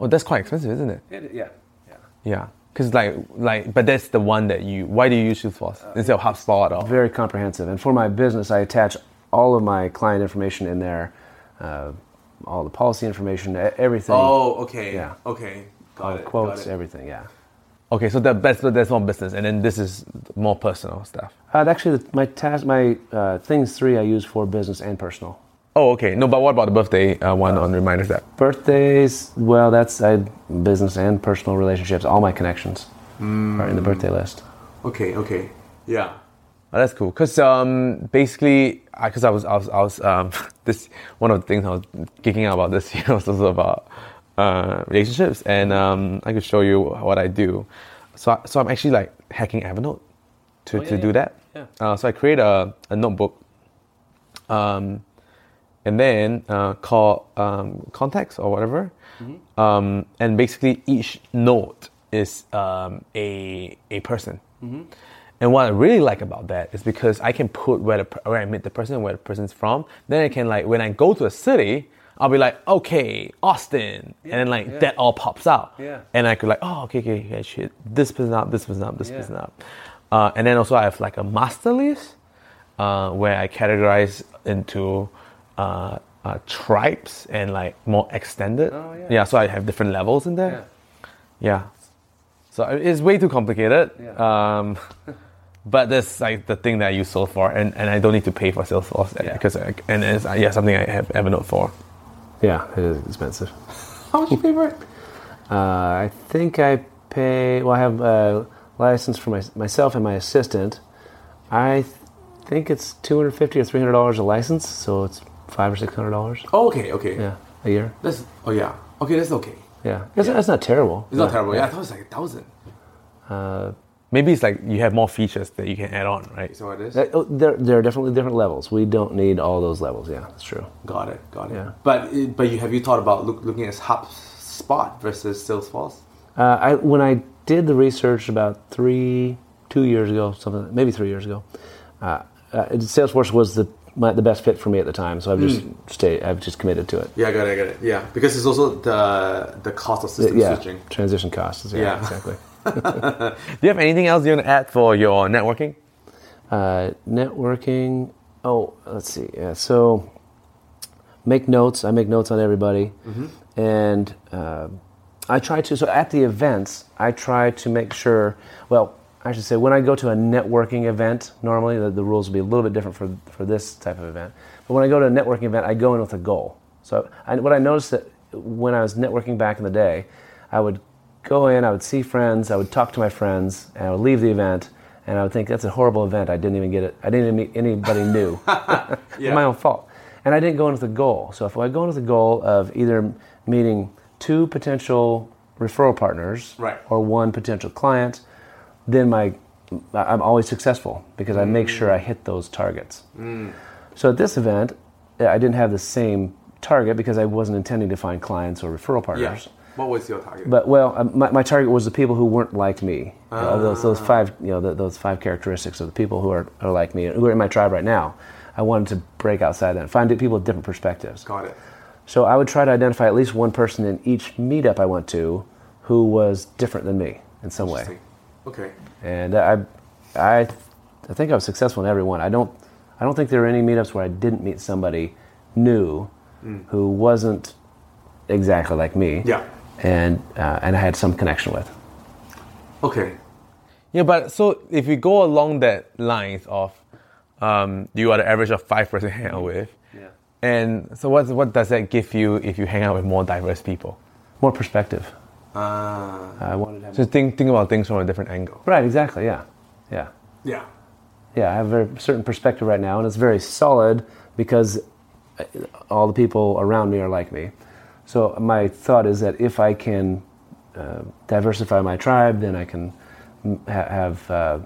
Oh, that's quite expensive, isn't it? yeah. Yeah. Yeah, because like like, but that's the one that you. Why do you use Salesforce instead of HubSpot or? Very comprehensive. And for my business, I attach all of my client information in there, uh, all the policy information, everything. Oh, okay. Yeah. Okay. Got all it. quotes, got it. everything. Yeah. Okay, so that, that's that's more business, and then this is more personal stuff. Uh, actually, my task, my uh, things three, I use for business and personal. Oh, okay. No, but what about the birthday uh, one on reminders That Birthdays, well, that's I, business and personal relationships. All my connections are in the birthday list. Okay. Okay. Yeah. Oh, that's cool. Cause um, basically, because I, was I was I was um, [LAUGHS] this one of the things I was geeking out about this [LAUGHS] year was also about uh, relationships, and um, I could show you what I do. So so I'm actually like hacking Evernote to, to do that. Yeah. Uh, so I create a, a notebook, um, and then uh, call um, contacts or whatever, Hmm. um, and basically each note is um, a a person. Hmm. And what I really like about that is because I can put where the, where I meet the person, where the person's from. Then I can like when I go to a city, I'll be like, okay, Austin, and then like that all pops out. Yeah. And I could like, oh, okay, okay, okay, shit, this person up, this person up, this person up. Uh, and then also I have like a master list uh, where I categorize into uh, uh, tribes and like more extended. Oh, yeah. yeah. So I have different levels in there. Yeah. So it's way too complicated. Yeah. Um, [LAUGHS] but that's like the thing that I use Salesforce for, and, and I don't need to pay for Salesforce Yeah. because I, and it's yeah something I have Evernote for. Yeah, it is expensive. [LAUGHS] How much you pay for it? Uh, I think I pay. Well, I have a license for my, myself and my assistant. I th- think it's two hundred fifty or three hundred dollars a license, so it's five or six hundred dollars. Oh, okay. Okay. Yeah, a year. That's. Oh yeah. Okay, that's okay. Yeah, that's, that's not terrible. It's not terrible. Yeah, I thought it was like a thousand. Uh, maybe it's like you have more features that you can add on, right? So it is. Oh, There, there are definitely different levels. We don't need all those levels. Yeah, that's true. Got it. Got it. Yeah. But uh, but you have you thought about look, looking at HubSpot versus Salesforce? Uh, I, when I did the research about three, two years ago, something, maybe three years ago, uh, uh, Salesforce was the my, the best fit for me at the time. So I've just stayed. I've just committed to it. Yeah, I got it. I got it. Yeah, because it's also the the cost of system yeah, switching. transition costs. Yeah, Yeah. exactly. [LAUGHS] Do you have anything else you want to add for your networking? Uh, networking. Oh, let's see. Yeah, so make notes. I make notes on everybody, and uh, I try to. So at the events, I try to make sure. Well, I should say when I go to a networking event, normally the, the rules will be a little bit different for for this type of event. But when I go to a networking event, I go in with a goal. So I, what I noticed that when I was networking back in the day, I would go in, I would see friends, I would talk to my friends, and I would leave the event, and I would think that's a horrible event. I didn't even get it. I didn't even meet anybody [LAUGHS] new. It's my own fault. And I didn't go in with a goal. So if I go in with a goal of either meeting two potential referral partners Right. or one potential client, then my I'm always successful because I make sure I hit those targets. Mm. So at this event, I didn't have the same target because I wasn't intending to find clients or referral Yeah. What was your target? But well, uh, my, my target was the people who weren't like me. You know, those, those five, you know, the, those five characteristics of the people who are, are like me, who are in my tribe right now. I wanted to break outside that and find people with different perspectives. got it. So I would try to identify at least one person in each meetup I went to who was different than me in some way. Okay. And I, I, I think I was successful in every one. I don't, I don't think there were any meetups where I didn't meet somebody new who wasn't exactly like me. Yeah. And uh, and I had some connection with. Okay. Yeah, but so if we go along that lines of um, you are the average of five person [LAUGHS] hang out with, Yeah. and so what what does that give you if you hang out with more diverse people? More perspective. Uh, I wanted to So think think about things from a different angle. right. Exactly. Yeah. Yeah. yeah. Yeah. I have a very certain perspective right now, and it's very solid because uh, all the people around me are like me. So my thought is that if I can uh, diversify my tribe, then I can ha- have uh,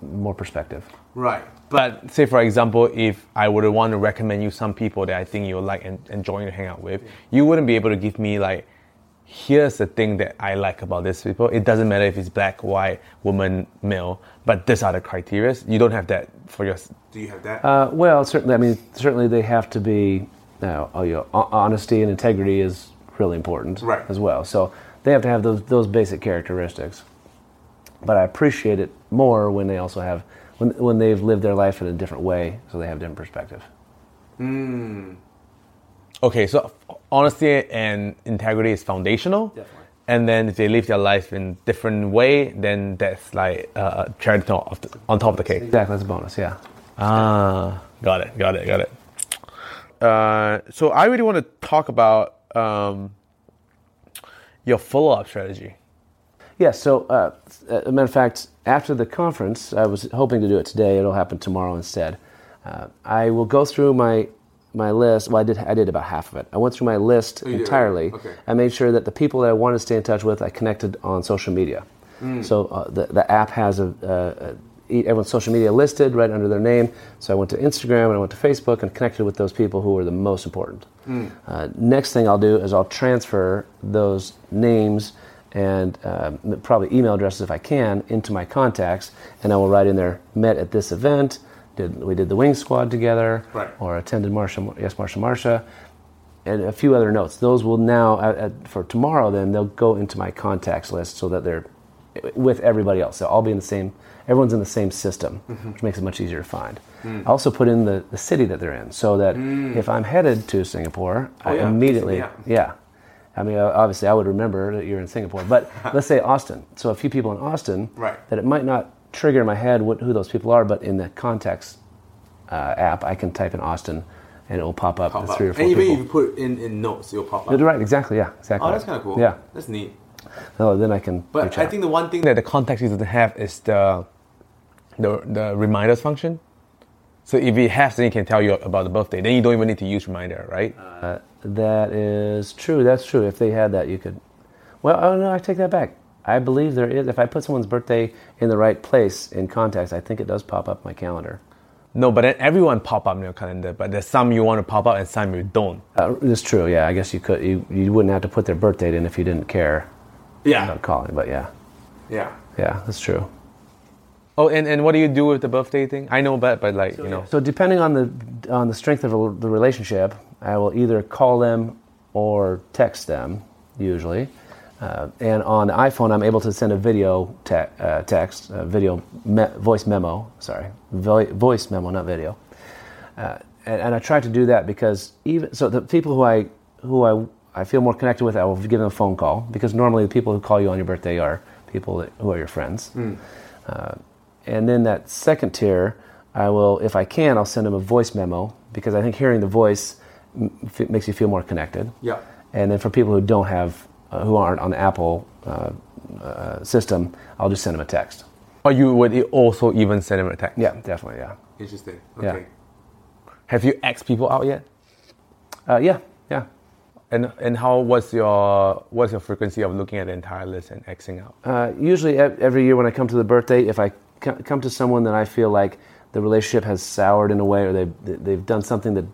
more perspective. Right. But say for example, if I would want to recommend you some people that I think you'll like and enjoying to hang out with, you wouldn't be able to give me like, here's the thing that I like about these people. It doesn't matter if it's black, white, woman, male, but these are the criteria. You don't have that for your. Do you have that? Uh, well, certainly. I mean, certainly they have to be. Uh, oh, you know, honesty and integrity is really important Right. as well. So they have to have those those basic characteristics. But I appreciate it more when they also have when when they've lived their life in a different way, so they have different perspective. Okay, so honesty and integrity is foundational. Definitely. And then if they live their life in different way, then that's like uh, cherry on top of the, on top of the cake. Exactly, that's a bonus. Yeah. Ah, got it, got it, got it. Uh, so I really want to talk about um, your follow-up strategy. Yeah, so uh, as a matter of fact, after the conference, I was hoping to do it today. It'll happen tomorrow instead. Uh, I will go through my my list. Well, I did I did about half of it. I went through my list you entirely. Okay. I made sure that the people that I wanted to stay in touch with, I connected on social media. So uh, the the app has a, a, a everyone's social media listed right under their name. So I went to Instagram and I went to Facebook and connected with those people who were the most important. Uh, next thing I'll do is I'll transfer those names and um, probably email addresses if I can into my contacts, and I will write in there met at this event. Did we did the Wing Squad together, Right. or attended Marsha yes Marsha Marsha, and a few other notes. Those will now for tomorrow. Then they'll go into my contacts list so that they're with everybody else. They'll all be in the same. Everyone's in the same system, which makes it much easier to find. I also put in the, the city that they're in, so that if I'm headed to Singapore, I yeah. immediately Yeah. yeah. I mean, uh, obviously, I would remember that you're in Singapore, but [LAUGHS] let's say Austin. So a few people in Austin, Right. that it might not trigger in my head what, who those people are, but in the contacts uh, app, I can type in Austin, and it will pop up Pop the up. three or four and even if you put in, in notes, it'll pop up. Right, exactly, yeah, exactly. Oh, that's kind of cool. Yeah. That's neat. No, then I can. But I out. think the one thing that the context user doesn't have is the, the the reminders function. So if it has, then it can tell you about the birthday. Then you don't even need to use reminder, right? Uh, that is true. That's true. If they had that, you could. Well, oh no, I take that back. I believe there is. If I put someone's birthday in the right place in context, I think it does pop up my calendar. No, but then everyone pop up in your calendar. But there's some you want to pop up and some you don't. Uh, it's true. Yeah, I guess you could. You, you wouldn't have to put their birth date in if you didn't care Yeah. about calling. But yeah, Yeah. yeah, that's true. Oh, and, and what do you do with the birthday thing? I know that, but like you know, So depending on the on the strength of the relationship, I will either call them or text them usually. Uh, and on the iPhone, I'm able to send a video te- uh, text, a video me- voice memo. Sorry, Vo- voice memo, not video. Uh, and, and I try to do that because even so, the people who I who I I feel more connected with, I will give them a phone call because normally the people who call you on your birthday are people that, who are your friends. Uh, and then that second tier, I will, if I can, I'll send them a voice memo because I think hearing the voice m- f- makes you feel more connected. Yeah. And then for people who don't have, uh, who aren't on the Apple uh, uh, system, I'll just send them a text. or you would also even send them a text. Yeah, definitely. Yeah. Interesting. Yeah. Okay. Have you X people out yet? Uh, yeah. Yeah. And and how was your what's your frequency of looking at the entire list and Xing out? Uh, usually, every year when I come to the birthday, if I co- come to someone that I feel like the relationship has soured in a way, or they've they've done something that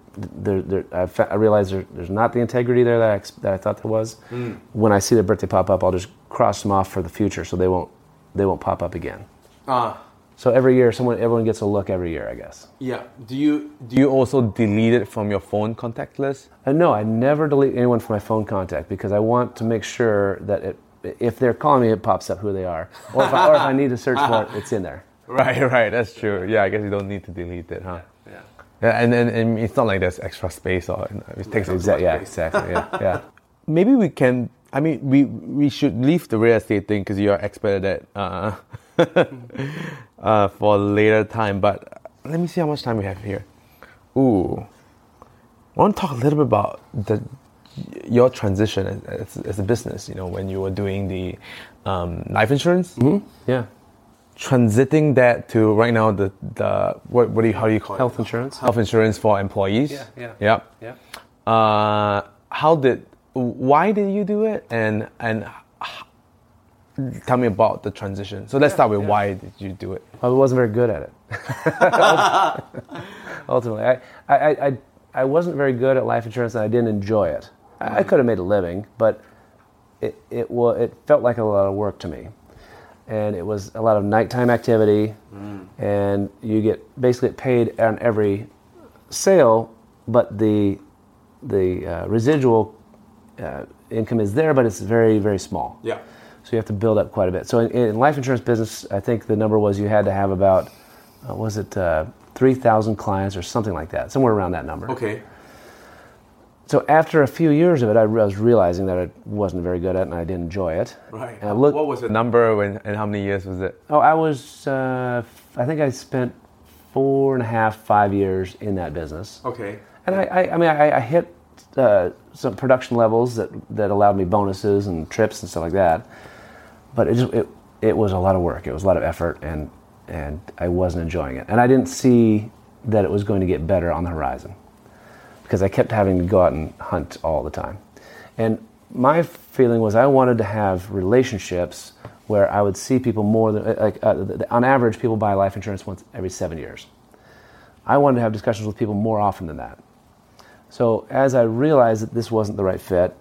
they're, they're, I, fa- I realize there, there's not the integrity there that I, ex- that I thought there was. When I see their birthday pop up, I'll just cross them off for the future, so they won't they won't pop up again. Ah. So every year, someone everyone gets a look every year, I guess. yeah. Do you Do you also delete it from your phone contact list? Uh, no, I never delete anyone from my phone contact because I want to make sure that it, if they're calling me, it pops up who they are, or if I, or if I need to search for it, [LAUGHS] it's in there. Right, right. That's true. Yeah, I guess you don't need to delete it, huh? Yeah. Yeah, and, and, and it's not like there's extra space or it takes Exa- yeah, exactly. Yeah, yeah. [LAUGHS] maybe we can i mean we we should leave the real estate thing because you're expert at that uh, [LAUGHS] uh, for later time but let me see how much time we have here ooh i want to talk a little bit about the your transition as, as, as a business you know when you were doing the um, life insurance Yeah. transiting that to right now the the what, what do you how do you call it Health insurance. health insurance for employees Yeah, yeah. yep Yeah. uh, how did why did you do it and and tell me about the transition so let's start with why did you do it I wasn't very good at it. [LAUGHS] Ultimately, I, I, I- I wasn't very good at life insurance, and I didn't enjoy it. I, I could have made a living, but it it was it felt like a lot of work to me, and it was a lot of nighttime activity, and you get basically paid on every sale, but the the uh, residual uh, income is there, but it's very very small. Yeah. So you have to build up quite a bit. So in, in life insurance business, I think the number was you had to have about, uh, was it uh, 3,000 clients or something like that, somewhere around that number. Okay. So after a few years of it, I was realizing that I wasn't very good at it and I didn't enjoy it. Right. And I looked, what was the number when, and how many years was it oh, I was, uh, f- I think I spent four and a half, five years in that business. Okay. And I, I, I mean, I, I hit uh, some production levels that, that allowed me bonuses and trips and stuff like that. But it just it, it was a lot of work. It was a lot of effort, and and I wasn't enjoying it. And I didn't see that it was going to get better on the horizon because I kept having to go out and hunt all the time. And my feeling was I wanted to have relationships where I would see people more than like uh, on average people buy life insurance once every seven years. I wanted to have discussions with people more often than that. So as I realized that this wasn't the right fit,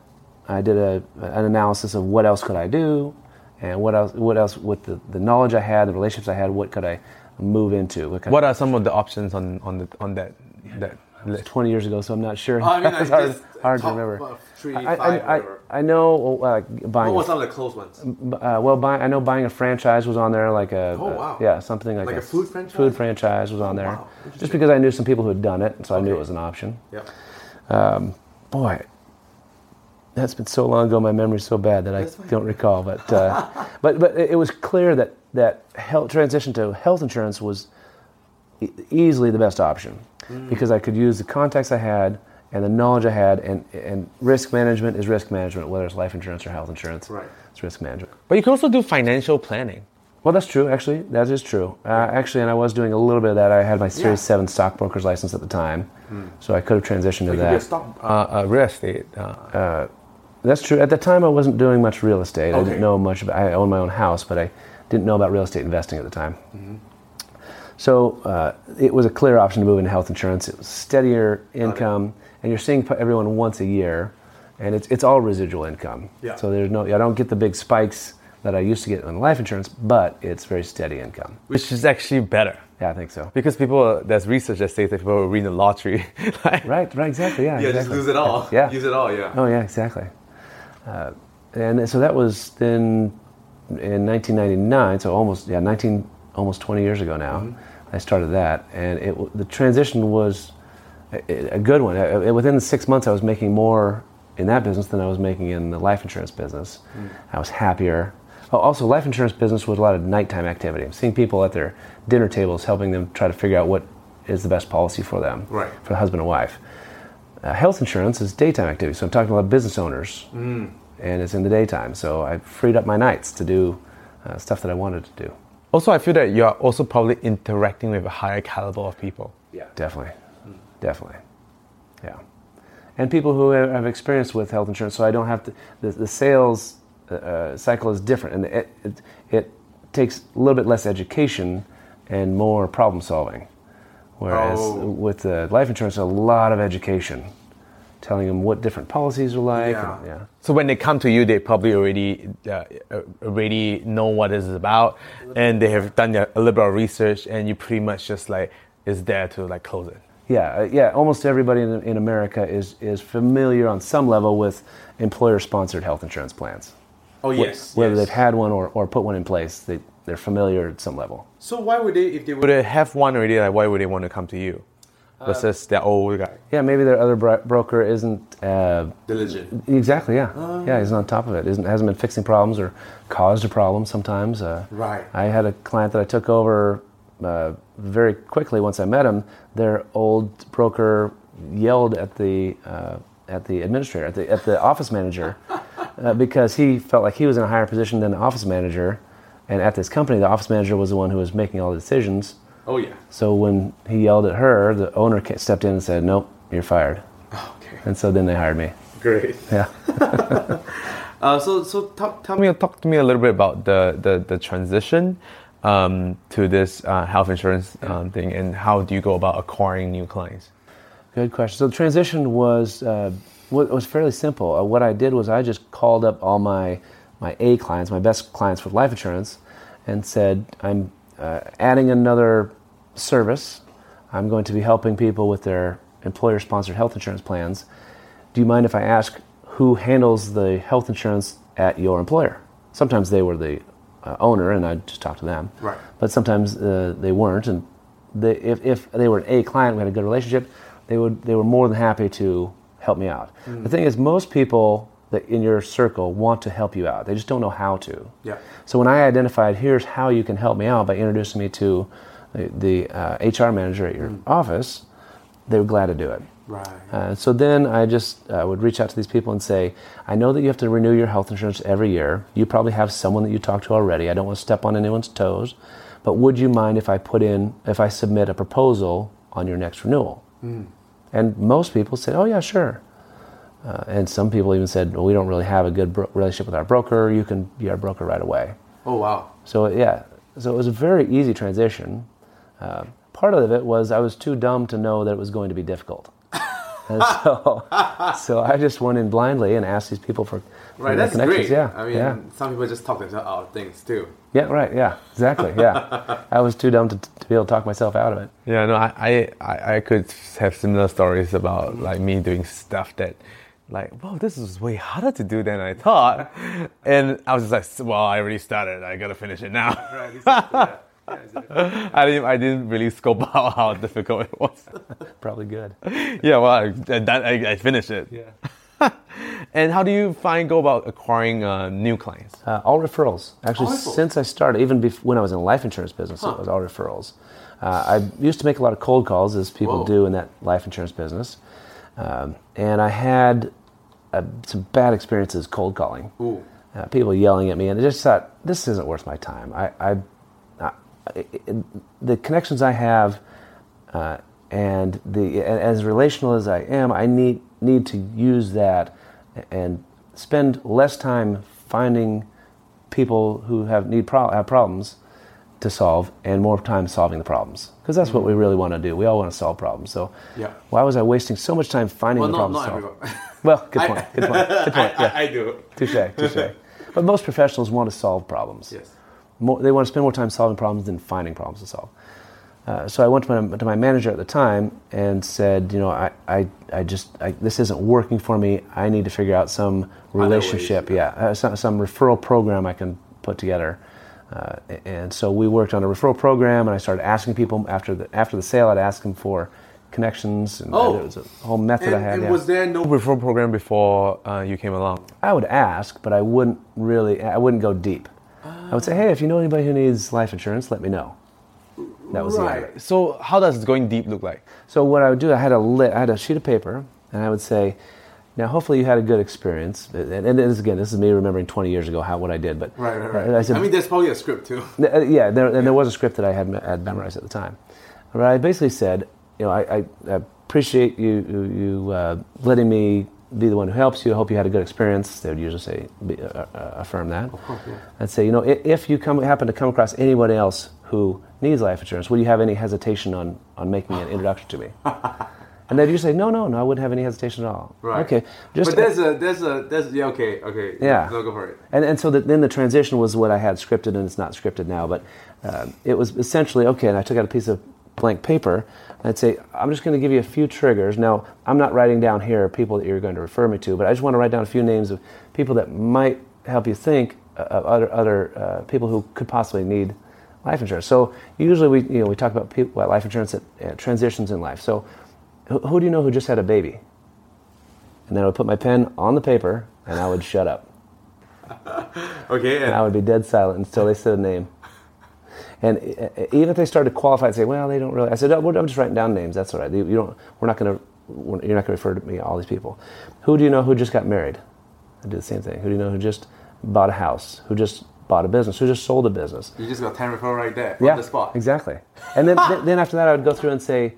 I did a, an analysis of what else could I do, and what else, what else with the, the knowledge I had, the relationships I had, what could I move into? What, what are some of the options on on the on that that 20 years ago, so I'm not sure. Oh, I mean, [LAUGHS] it's hard, hard to remember. three, I, five, I, I. I know uh, buying. What was of the close ones? uh, well, buy, I know buying a franchise was on there, like a, Oh, a- wow. yeah, something like, Like a food franchise? Food franchise was on there, wow. just because I knew some people who had done it, so I knew it was an option. Yeah. Boy, that's been so long ago. My memory's so bad that I don't recall. But uh, [LAUGHS] but but it was clear that that health, transition to health insurance was e- easily the best option Mm. because I could use the contacts I had and the knowledge I had, and and risk management is risk management, whether it's life insurance or health insurance. Right. It's risk management. but you can also do financial planning Well, that's true. Actually, that is true. Uh, actually, and I was doing a little bit of that. I had my Series Yeah. Seven stockbroker's license at the time, so I could have transitioned to It could be a that. stock. uh, uh, real estate uh, That's true. At the time, I wasn't doing much real estate. I didn't know much about. I owned my own house, but I didn't know about real estate investing at the time. So uh, it was a clear option to move into health insurance. It was steadier income, and you're seeing everyone once a year, and it's it's all residual income. Yeah. So there's no. I don't get the big spikes that I used to get on life insurance, but it's very steady income. Which is actually better. Yeah, I think so. Because people, there's research that says that people will win the lottery. [LAUGHS] like, Right. Right. Exactly. Yeah. Yeah, just lose it all. Yeah. Use it all, yeah. Oh yeah, exactly. Uh, and so that was then in 1999. So almost yeah, 19 almost 20 years ago now. I started that, and it the transition was a, a good one. Uh, uh, within six months, I was making more in that business than I was making in the life insurance business. I was happier. Oh, also, life insurance business was a lot of nighttime activity. I'm seeing people at their dinner tables, helping them try to figure out what is the best policy for them, Right. for the husband and wife. Uh, health insurance is daytime activity, so I'm talking about business owners, and it's in the daytime. So I freed up my nights to do uh, stuff that I wanted to do. Also, I feel that you're also probably interacting with a higher caliber of people. Yeah. Definitely, hmm. definitely, yeah. And people who have have experience with health insurance, so I don't have to. The, the sales uh, uh, cycle is different, and it, it it takes a little bit less education and more problem solving. Whereas Oh. with the life insurance, a lot of education, telling them what different policies are like. Yeah. and- yeah. So when they come to you, they probably already uh, uh, already know what this is about, and they have done a little bit of research, and you pretty much just like is there to like close it. Yeah, uh, yeah. Almost everybody in, in America is is familiar on some level with employer-sponsored health insurance plans. Oh, Wh- yes. Whether yes. they've had one or, or put one in place, they, they're familiar at some level. So why would they, if they Would would have one already? Like, why would they want to come to you versus their old guy? Yeah, maybe their other bro- broker isn't uh, diligent? exactly. Yeah, yeah, he's on top of it. Isn't hasn't been fixing problems or caused a problem sometimes. Uh, Right. I had a client that I took over uh, very quickly once I met him. Their old broker yelled at the uh, at the administrator, at the at the office manager, [LAUGHS] uh, because he felt like he was in a higher position than the office manager. And at this company, the office manager was the one who was making all the decisions. Oh, yeah. So when he yelled at her, the owner stepped in and said, "Nope, you're fired." Okay. And so then they hired me. Great. Yeah. [LAUGHS] [LAUGHS] Uh, so, so talk, tell Tell me, talk to me a little bit about the the, the transition um, to this uh, health insurance um, thing, and how do you go about acquiring new clients? Good question. So the transition was uh, wa- was fairly simple. Uh, what I did was I just called up all my my A clients, my best clients with life insurance, and said, "I'm uh, adding another service. I'm going to be helping people with their employer-sponsored health insurance plans. Do you mind if I ask who handles the health insurance at your employer?" Sometimes they were the uh, owner, and I just talked to them. Right. But sometimes uh, they weren't, and they, if, if they were an A client, we had a good relationship, they would they were more than happy to help me out. The thing is, most people that in your circle want to help you out. They just don't know how to. Yeah. So when I identified, here's how you can help me out by introducing me to the, the uh, HR manager at your office, they were glad to do it. Right. Uh, so then I just uh, would reach out to these people and say, I know that you have to renew your health insurance every year. You probably have someone that you talk to already. I don't want to step on anyone's toes, but would you mind if I put in, if I submit a proposal on your next renewal? And most people said, Oh yeah, sure. Uh, and some people even said, Well, we don't really have a good bro- relationship with our broker. You can be our broker right away. Oh, wow. So yeah, so it was a very easy transition. Uh, part of it was I was too dumb to know that it was going to be difficult, [LAUGHS] and so so I just went in blindly and asked these people for, for Right, that's connections. great. Yeah, I mean, yeah, some people just talk themselves out of things too. yeah, right, yeah, exactly, yeah. [LAUGHS] I was too dumb to, to be able to talk myself out of it. Yeah, no, I, I, I I could have similar stories about like me doing stuff that, like, wow, this is way harder to do than I thought, and I was just like, well, I already started, I gotta finish it now. Right, exactly. yeah. [LAUGHS] [LAUGHS] I didn't, I didn't really scope [LAUGHS] out how difficult it was. [LAUGHS] Probably good. yeah, well, I, that, I, I finished it. Yeah. And how do you find go about acquiring uh, new clients? Uh, all referrals. Actually, All referrals? since I started, even bef- when I was in the life insurance business, it was all referrals. Uh, I used to make a lot of cold calls, as people Whoa. do in that life insurance business. Um, and I had uh, some bad experiences cold calling. Ooh. Uh, people yelling at me, and I just thought, this isn't worth my time. I, I, the connections I have, uh, and the as relational as I am, I need need to use that and spend less time finding people who have need pro- have problems to solve and more time solving the problems because that's what we really want to do. We all want to solve problems. So Yeah. why was I wasting so much time finding Well, the not, problems not to solve? [LAUGHS] Well, good point. Good point. Good [LAUGHS] point. I, Yeah. I, I do. Touche. Touche. [LAUGHS] But most professionals want to solve problems. Yes. More, they want to spend more time solving problems than finding problems to solve. Uh, so I went to my, to my manager at the time and said, you know, I, I, I just, I, this isn't working for me. I need to figure out some relationship, ways, yeah, uh, some, some referral program I can put together. Uh, and so we worked on a referral program, and I started asking people after the after the sale. I'd ask them for connections, and Oh. it was a whole method And, I had. and yeah. was there no referral program before uh, you came along. I would ask, but I wouldn't really. I wouldn't go deep. I would say, hey, if you know anybody who needs life insurance, let me know. That was the end of it. right? So how does going deep look like? So what I would do, I had a lit, I had a sheet of paper, and I would say, now hopefully you had a good experience. And, and this, again, this is me remembering 20 years ago how what I did. But Right, right, right. I said, mean, there's probably a script too. uh, yeah, there, and there was a script that I had, had memorized at the time. But I basically said, you know, I, I, I appreciate you, you, you uh, letting me be the one who helps you. I hope you had a good experience. They would usually say, be, uh, uh, affirm that. Course, yeah. I'd say, you know, if, if you come, happen to come across anyone else who needs life insurance, would you have any hesitation on, on making an introduction to me? [LAUGHS] and they'd usually say, no, no, no, I wouldn't have any hesitation at all. Right. Okay. Just but there's a there's a there's yeah okay okay Yeah. no go for it. and, and so the, then the transition was what I had scripted, and it's not scripted now, but um, it was essentially okay. And I took out a piece of blank paper, I'd say, I'm just going to give you a few triggers. Now, I'm not writing down here people that you're going to refer me to, but I just want to write down a few names of people that might help you think of other other uh, people who could possibly need life insurance. So usually we you know we talk about people about life insurance at uh, transitions in life. So who, who do you know who just had a baby? And then I would put my pen on the paper, and I would shut up [LAUGHS] Okay, and I would be dead silent until they said a name. And uh, even if they started to qualify and say, "Well, they don't really," I said, oh, "I'm just writing down names. That's all right. You you don't. We're not going to. You're not going to refer to me all these people. Who do you know who just got married? I do the same thing. Who do you know who just bought a house? Who just bought a business? Who just sold a business? you just got ten referral right there yeah, on the spot. exactly. And then [LAUGHS] then- then after that, I would go through and say,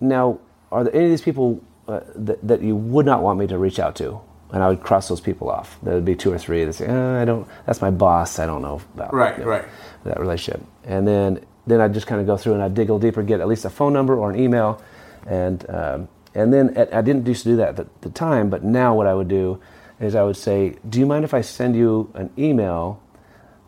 "Now, are there any of these people uh, that that you would not want me to reach out to?" And I would cross those people off. There would be two or three that say, uh, "I don't. That's my boss. I don't know about Right, you know, right. That relationship." And then then I'd just kind of go through and I'd dig a little deeper, get at least a phone number or an email, and um, and then at, I didn't used to do that at the time, but now what I would do is I would say, "Do you mind if I send you an email?"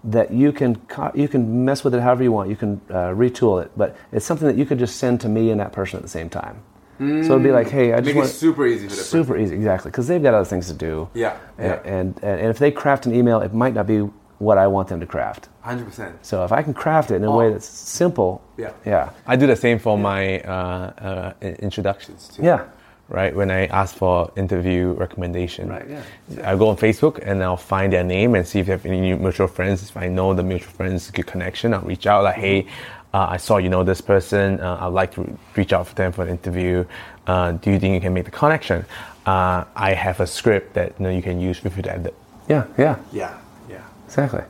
that you can co- you can mess with it however you want. You can uh, retool it, but it's something that you could just send to me and that person at the same time. So it'd be like, hey, I just Make want super easy for super easy, exactly, because they've got other things to do. Yeah, And, yeah. and and if they craft an email, it might not be what I want them to craft. Hundred percent. So if I can craft it in a way Oh. that's simple, Yeah. yeah, I do the same for my uh, uh, introductions too. yeah, Right when I ask for interview recommendation, Right, yeah. I go on Facebook and I'll find their name and see if they have any new mutual friends. If I know the mutual friends, good connection, I'll reach out like, hey, uh, I saw you know this person. Uh, I'd like to reach out for them for an interview. Uh, do you think you can make the connection? Uh, I have a script that you know you can use with your edit. yeah, yeah, Yeah, yeah. Exactly.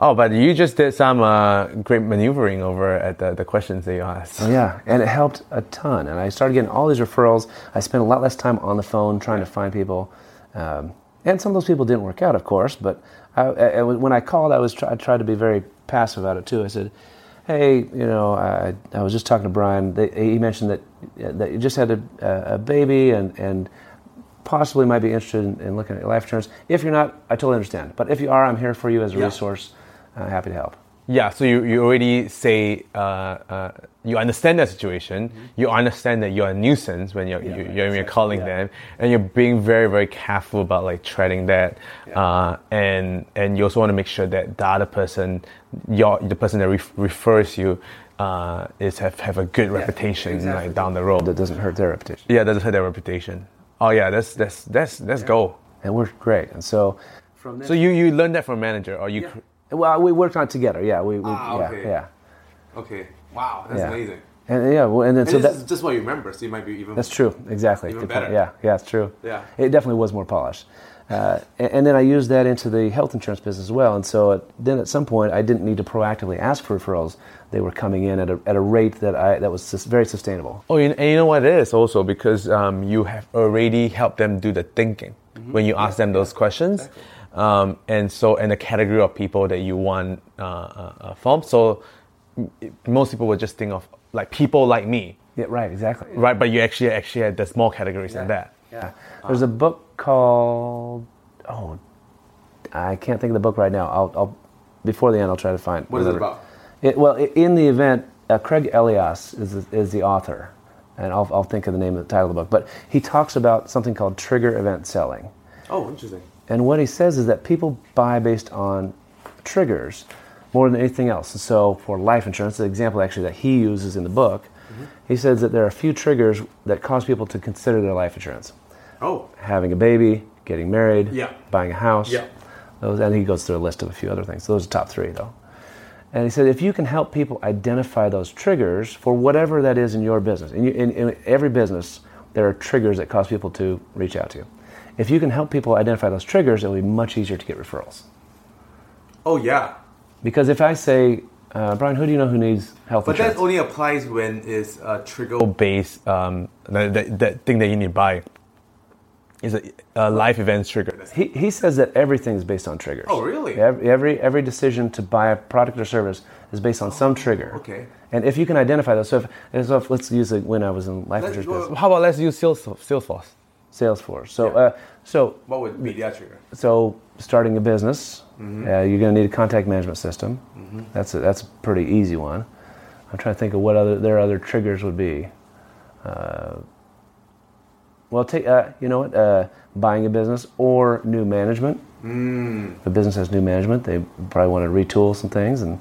Oh, but you just did some uh, great maneuvering over at the, the questions that you asked. Oh, yeah, and it helped a ton. And I started getting all these referrals. I spent a lot less time on the phone trying to find people. Um, and some of those people didn't work out, of course. But I, I, when I called, I was try, I tried to be very passive about it too. I said, "Hey, you know, I, I was just talking to Brian. They, he mentioned that that you just had a, a baby and and possibly might be interested in, in looking at life insurance. If you're not, I totally understand. But if you are, I'm here for you as a Yeah. resource. Uh, happy to help. Yeah, so you, you already say uh, uh, you understand that situation. You understand that you're a nuisance when you're, Mm-hmm. Yeah, you, you're, you're exactly, calling yeah. them, and you're being very very careful about like treading that, uh, and and you also want to make sure that the other person, your the person that ref- refers you, uh, is have, have a good reputation exactly. like down the road. That doesn't hurt their reputation. Yeah, doesn't hurt their reputation. Oh yeah, that's that's that's that's go. And we're great. And so, From So you you learned that from manager, or you? Yeah. cr- well, we worked on it together. Yeah, we, we Ah, yeah, okay. yeah, Okay. Wow, that's yeah. amazing. And yeah, well, and then And so that is just what you remember, so you might be even. that's true. Exactly. Even Good point. better. Yeah, yeah, it's true. Yeah. it definitely was more polished. Uh, and, and then I used that into the health insurance business as well. And so it, then at some point, I didn't need to proactively ask for referrals. They were coming in at a, at a rate that I that was sus- very sustainable. Oh, and and you know what it is also because um, you have already helped them do the thinking, when you ask them those questions. Um, and so, and the category of people that you want uh, uh, uh, from. So, m- most people would just think of like people like me, Yeah, right, exactly. right? But you actually actually had there's more categories than that. Yeah. There's a book called oh, I can't think of the book right now. I'll, I'll before the end I'll try to find. What is it about? It, well, in the event, uh, Craig Elias is the, is the author, and I'll, I'll think of the name of the title of the book. But he talks about something called trigger event selling. Oh, interesting. And what he says is that people buy based on triggers more than anything else. And so for life insurance, the example actually that he uses in the book, he says that there are a few triggers that cause people to consider their life insurance. Oh, Having a baby, getting married, Yeah. buying a house. Yeah. Those, and he goes through a list of a few other things. Those are the top three, though. And he said if you can help people identify those triggers for whatever that is in your business, in, in, in every business, there are triggers that cause people to reach out to you. If you can help people identify those triggers, it'll be much easier to get referrals. oh yeah. Because if I say, uh, Brian, who do you know who needs health But that only applies when it's a trigger. Base um, that, that, that thing that you need to buy is a, a life events trigger. he, he says that everything is based on triggers. Oh, really? Every, every, every decision to buy a product or service is based on some trigger. okay. And if you can identify those, so if, so if let's use it when I was in life Let's insurance business, How about let's use Sales, Salesforce? Salesforce. So, Yeah. uh, so What would be that trigger? so starting a business, Mm-hmm. uh, you're going to need a contact management system. That's a, that's a pretty easy one. I'm trying to think of what other their other triggers would be. Uh, well, take uh, you know what, uh, buying a business or new management. Mm. If a business has new management, they probably want to retool some things, and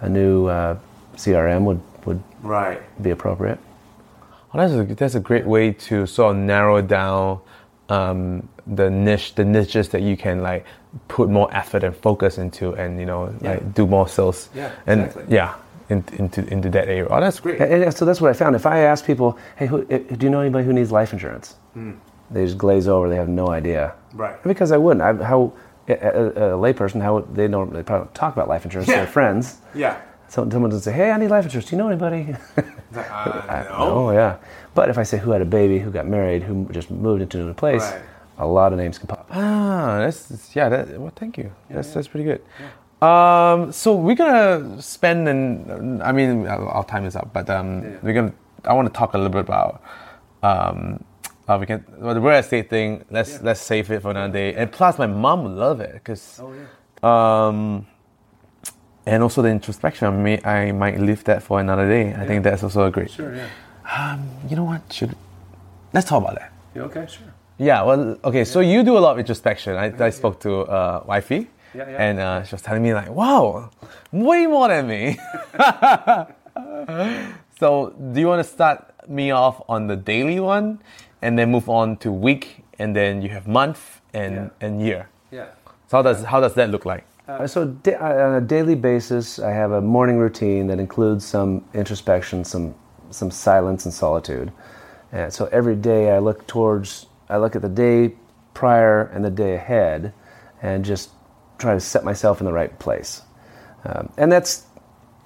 a new uh, CRM would would Right. be appropriate. Oh, that's a, that's a great way to sort of narrow down um, the niche, the niches that you can like put more effort and focus into, and you know, Yeah. like do more sales. Yeah, and exactly. yeah, in, into into that area. Oh, that's great. And, and so that's what I found. If I ask people, "Hey, who, eh, do you know anybody who needs life insurance?" They just glaze over. They have no idea. Hmm. Right. Because I wouldn't. I, how a, a, a layperson, how they don't they probably don't talk about life insurance to Yeah. their friends. Yeah. So someone doesn't say, "Hey, I need life insurance. Do you know anybody?" [LAUGHS] Like, uh, no. oh yeah. But if I say who had a baby, who got married, who just moved into a new place, Right. a lot of names can pop. Ah, that's that's- yeah. That, well, thank you. that's that's pretty good. Um, so we're gonna spend and I mean our time is up, but um, we're gonna. I want to talk a little bit about um, uh, we can well, the real estate thing. Let's let's save it for another day. And plus, my mom would love it because. Oh, yeah. Um, and also the introspection. I may I might leave that for another day. I think that's also a great. Sure, yeah. Um, you know what? Should let's talk about that. You okay? Sure. Yeah, well, okay, so you do a lot of introspection. I, I spoke to uh, wifey, Yeah, yeah. and uh, she was telling me like, "Wow, way more than me." [LAUGHS] so, do you want to start me off on the daily one, and then move on to week, and then you have month and Yeah. and year? Yeah. So how does how does that look like? Uh, so da- on a daily basis, I have a morning routine that includes some introspection, some some silence and solitude. And so every day I look towards, I look at the day prior and the day ahead, and just try to set myself in the right place. Um, and that's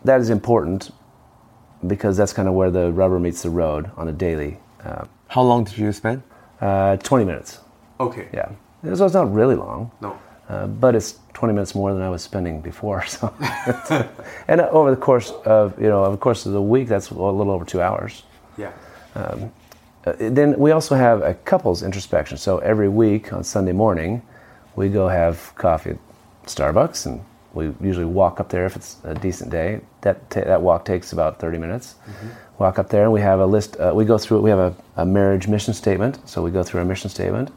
that is important because that's kind of where the rubber meets the road on a daily. Uh, How long did you spend? uh, Twenty minutes, Okay. yeah. So it's not really long. No. Uh, but it's 20 minutes more than I was spending before. [LAUGHS] So, [LAUGHS] and over the course of you know, over the course of the week, that's a little over two hours. Yeah. Uh, then we also have a couples introspection. So every week on Sunday morning, we go have coffee Starbucks, and we usually walk up there if it's a decent day. That ta- that walk takes about 30 minutes. Walk up there, and we have a list. Uh, we go through. it. We have a, a marriage mission statement. So we go through our mission statement.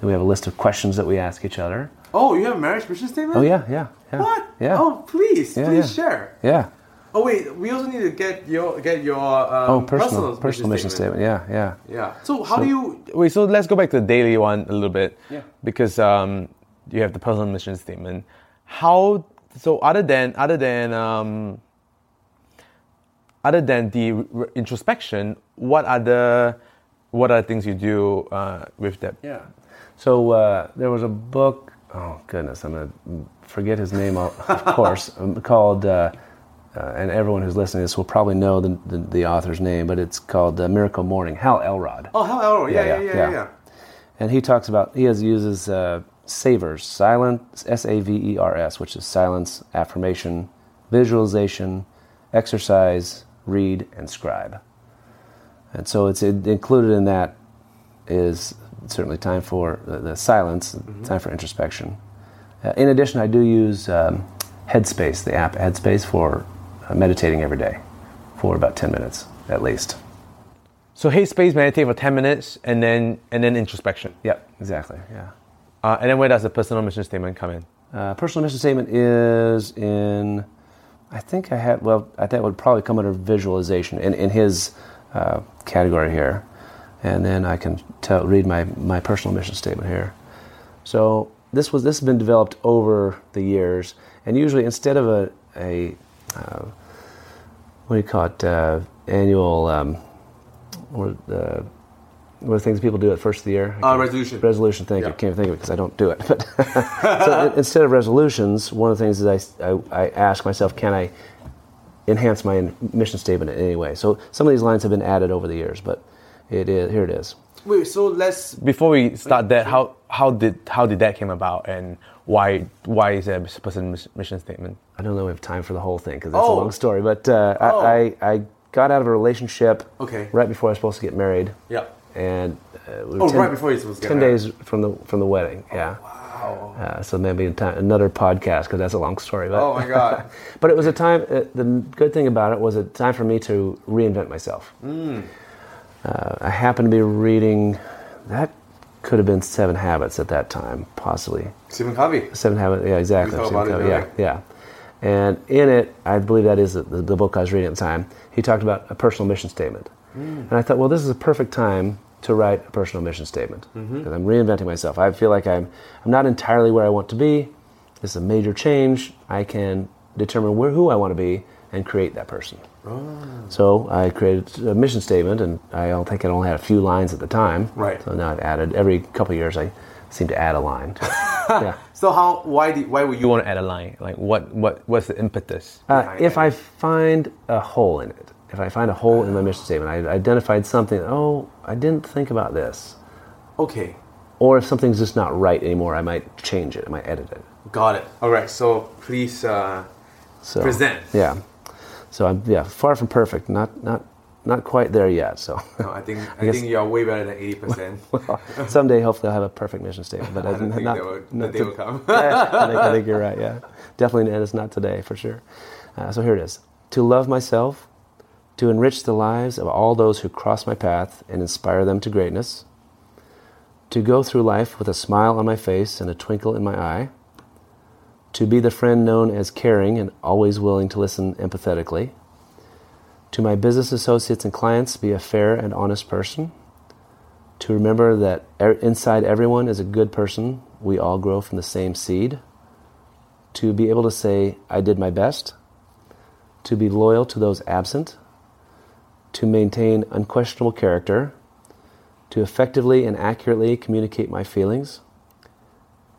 Then we have a list of questions that we ask each other. Oh, you have a marriage mission statement? Oh yeah, yeah, yeah. What? Yeah. Oh, please, Yeah, please yeah. share. Yeah. Oh wait, we also need to get your get your um, Oh, personal personal, mission statement. Yeah, yeah. Yeah. So how do you? Wait, so let's go back to the daily one a little bit. Yeah. Because um, you have the personal mission statement. How so? Other than other than um, other than the r- introspection, what other what are things you do uh, with that? Yeah. So uh, there was a book. Oh goodness, I'm gonna forget his name. Of [LAUGHS] course, um, called. Uh, uh, and everyone who's listening to this will probably know the, the, the author's name, but it's called uh, Miracle Morning. Hal Elrod. Oh, oh, yeah, yeah, Yeah, yeah, yeah, yeah. yeah. and he talks about he has uses uh, savers, silence, S A V E R S, which is silence, affirmation, visualization, exercise, read, and scribe. And so it's included in that is certainly time for the, the silence, time for introspection. Uh, in addition, I do use um, Headspace, the app Headspace, for uh, meditating every day for about 10 minutes at least. So Headspace meditate for ten minutes, and then and then introspection. Yep, exactly. Yeah. Uh, and then where does the personal mission statement come in? Uh, personal mission statement is in, I think I had, well, I think it would probably come under visualization in, in his uh, category here. And then I can tell, read my, my personal mission statement here. So this was this has been developed over the years, and usually instead of a, a uh, what do you call it, uh, annual, um, or, what are the things people do at first of the year? Uh, resolution. Resolution, thank you. Yeah. I can't think of it because I don't do it. [LAUGHS] But [LAUGHS] so instead of resolutions, one of the things is I, I, I ask myself, can I enhance my mission statement in any way? So some of these lines have been added over the years, but it is, here it is. Wait, so let's. Before we start that, how how did how did that came about, and why why is there a personal mission statement? I don't know if we have time for the whole thing because that's Oh. a long story, but uh, Oh. I, I, I got out of a relationship Okay. right before I was supposed to get married. Yeah. And uh, we Oh, right before you're supposed to get 10 married. days from the, from the wedding, yeah. Wow. Uh, so maybe time, another podcast because that's a long story. But, Oh my God. [LAUGHS] but it was a time. Uh, the good thing about it was a time for me to reinvent myself. Mm. Uh, I happened to be reading. That could have been Seven Habits at that time, possibly. Stephen Covey. Seven Habits. Yeah, exactly. Stephen Covey, yeah, yeah. And in it, I believe that is the, the book I was reading at the time. He talked about a personal mission statement, Mm. and I thought, well, this is a perfect time to write a personal mission statement Mm-hmm. because I'm reinventing myself. I feel like I'm I'm not entirely where I want to be. This is a major change. I can determine where who I want to be and create that person. Oh. So I created a mission statement, and I don't think it only had a few lines at the time. Right. So now I've added every couple of years. I seem to add a line. [LAUGHS] Yeah. So how? Why did? Why would You you? want to add a line? Like what what what's the impetus? Uh, if it? I find a hole in it, if I find a hole in my mission statement, I identified something. Oh, I didn't think about this. Okay. Or if something's just not right anymore, I might change it. I might edit it. Got it. All right. So please uh, So present. Yeah. So I'm yeah far from perfect. Not not not quite there yet. So No, I think [LAUGHS] I, guess- think you're way better than eighty percent. [LAUGHS] someday hopefully I'll have a perfect mission statement. But [LAUGHS] I don't think not, will, not that day to- will come. I, think, I think you're right. Yeah, definitely, and it's not today for sure. Uh, so here it is: to love myself, to enrich the lives of all those who cross my path and inspire them to greatness. To go through life with a smile on my face and a twinkle in my eye. To be the friend known as caring and always willing to listen empathetically. To my business associates and clients, be a fair and honest person. To remember that er- inside everyone is a good person. We all grow from the same seed. To be able to say, I did my best. To be loyal to those absent. To maintain unquestionable character. To effectively and accurately communicate my feelings.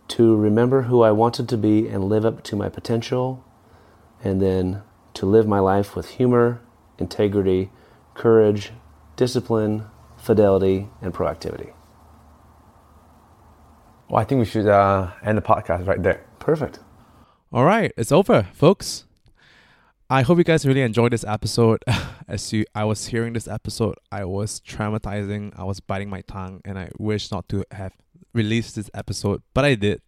To remember who I wanted to be and live up to my potential. And then to live my life with humor, integrity, courage, discipline, fidelity, and proactivity. Well, I think we should uh, end the podcast right there. Perfect. All right, it's over, folks. I hope you guys really enjoyed this episode. [LAUGHS] As you, I was hearing this episode, I was traumatizing. I was biting my tongue, and I wish not to have released this episode, but I did.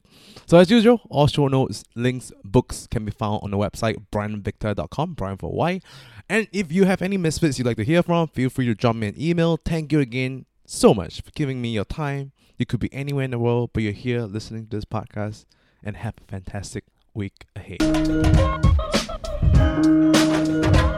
So as usual, all show notes, links, books can be found on the website brianvictor.com, Brian for Y. And if you have any misfits you'd like to hear from, feel free to drop me an email. Thank you again so much for giving me your time. You could be anywhere in the world, but you're here listening to this podcast. And have a fantastic week ahead. Thank you.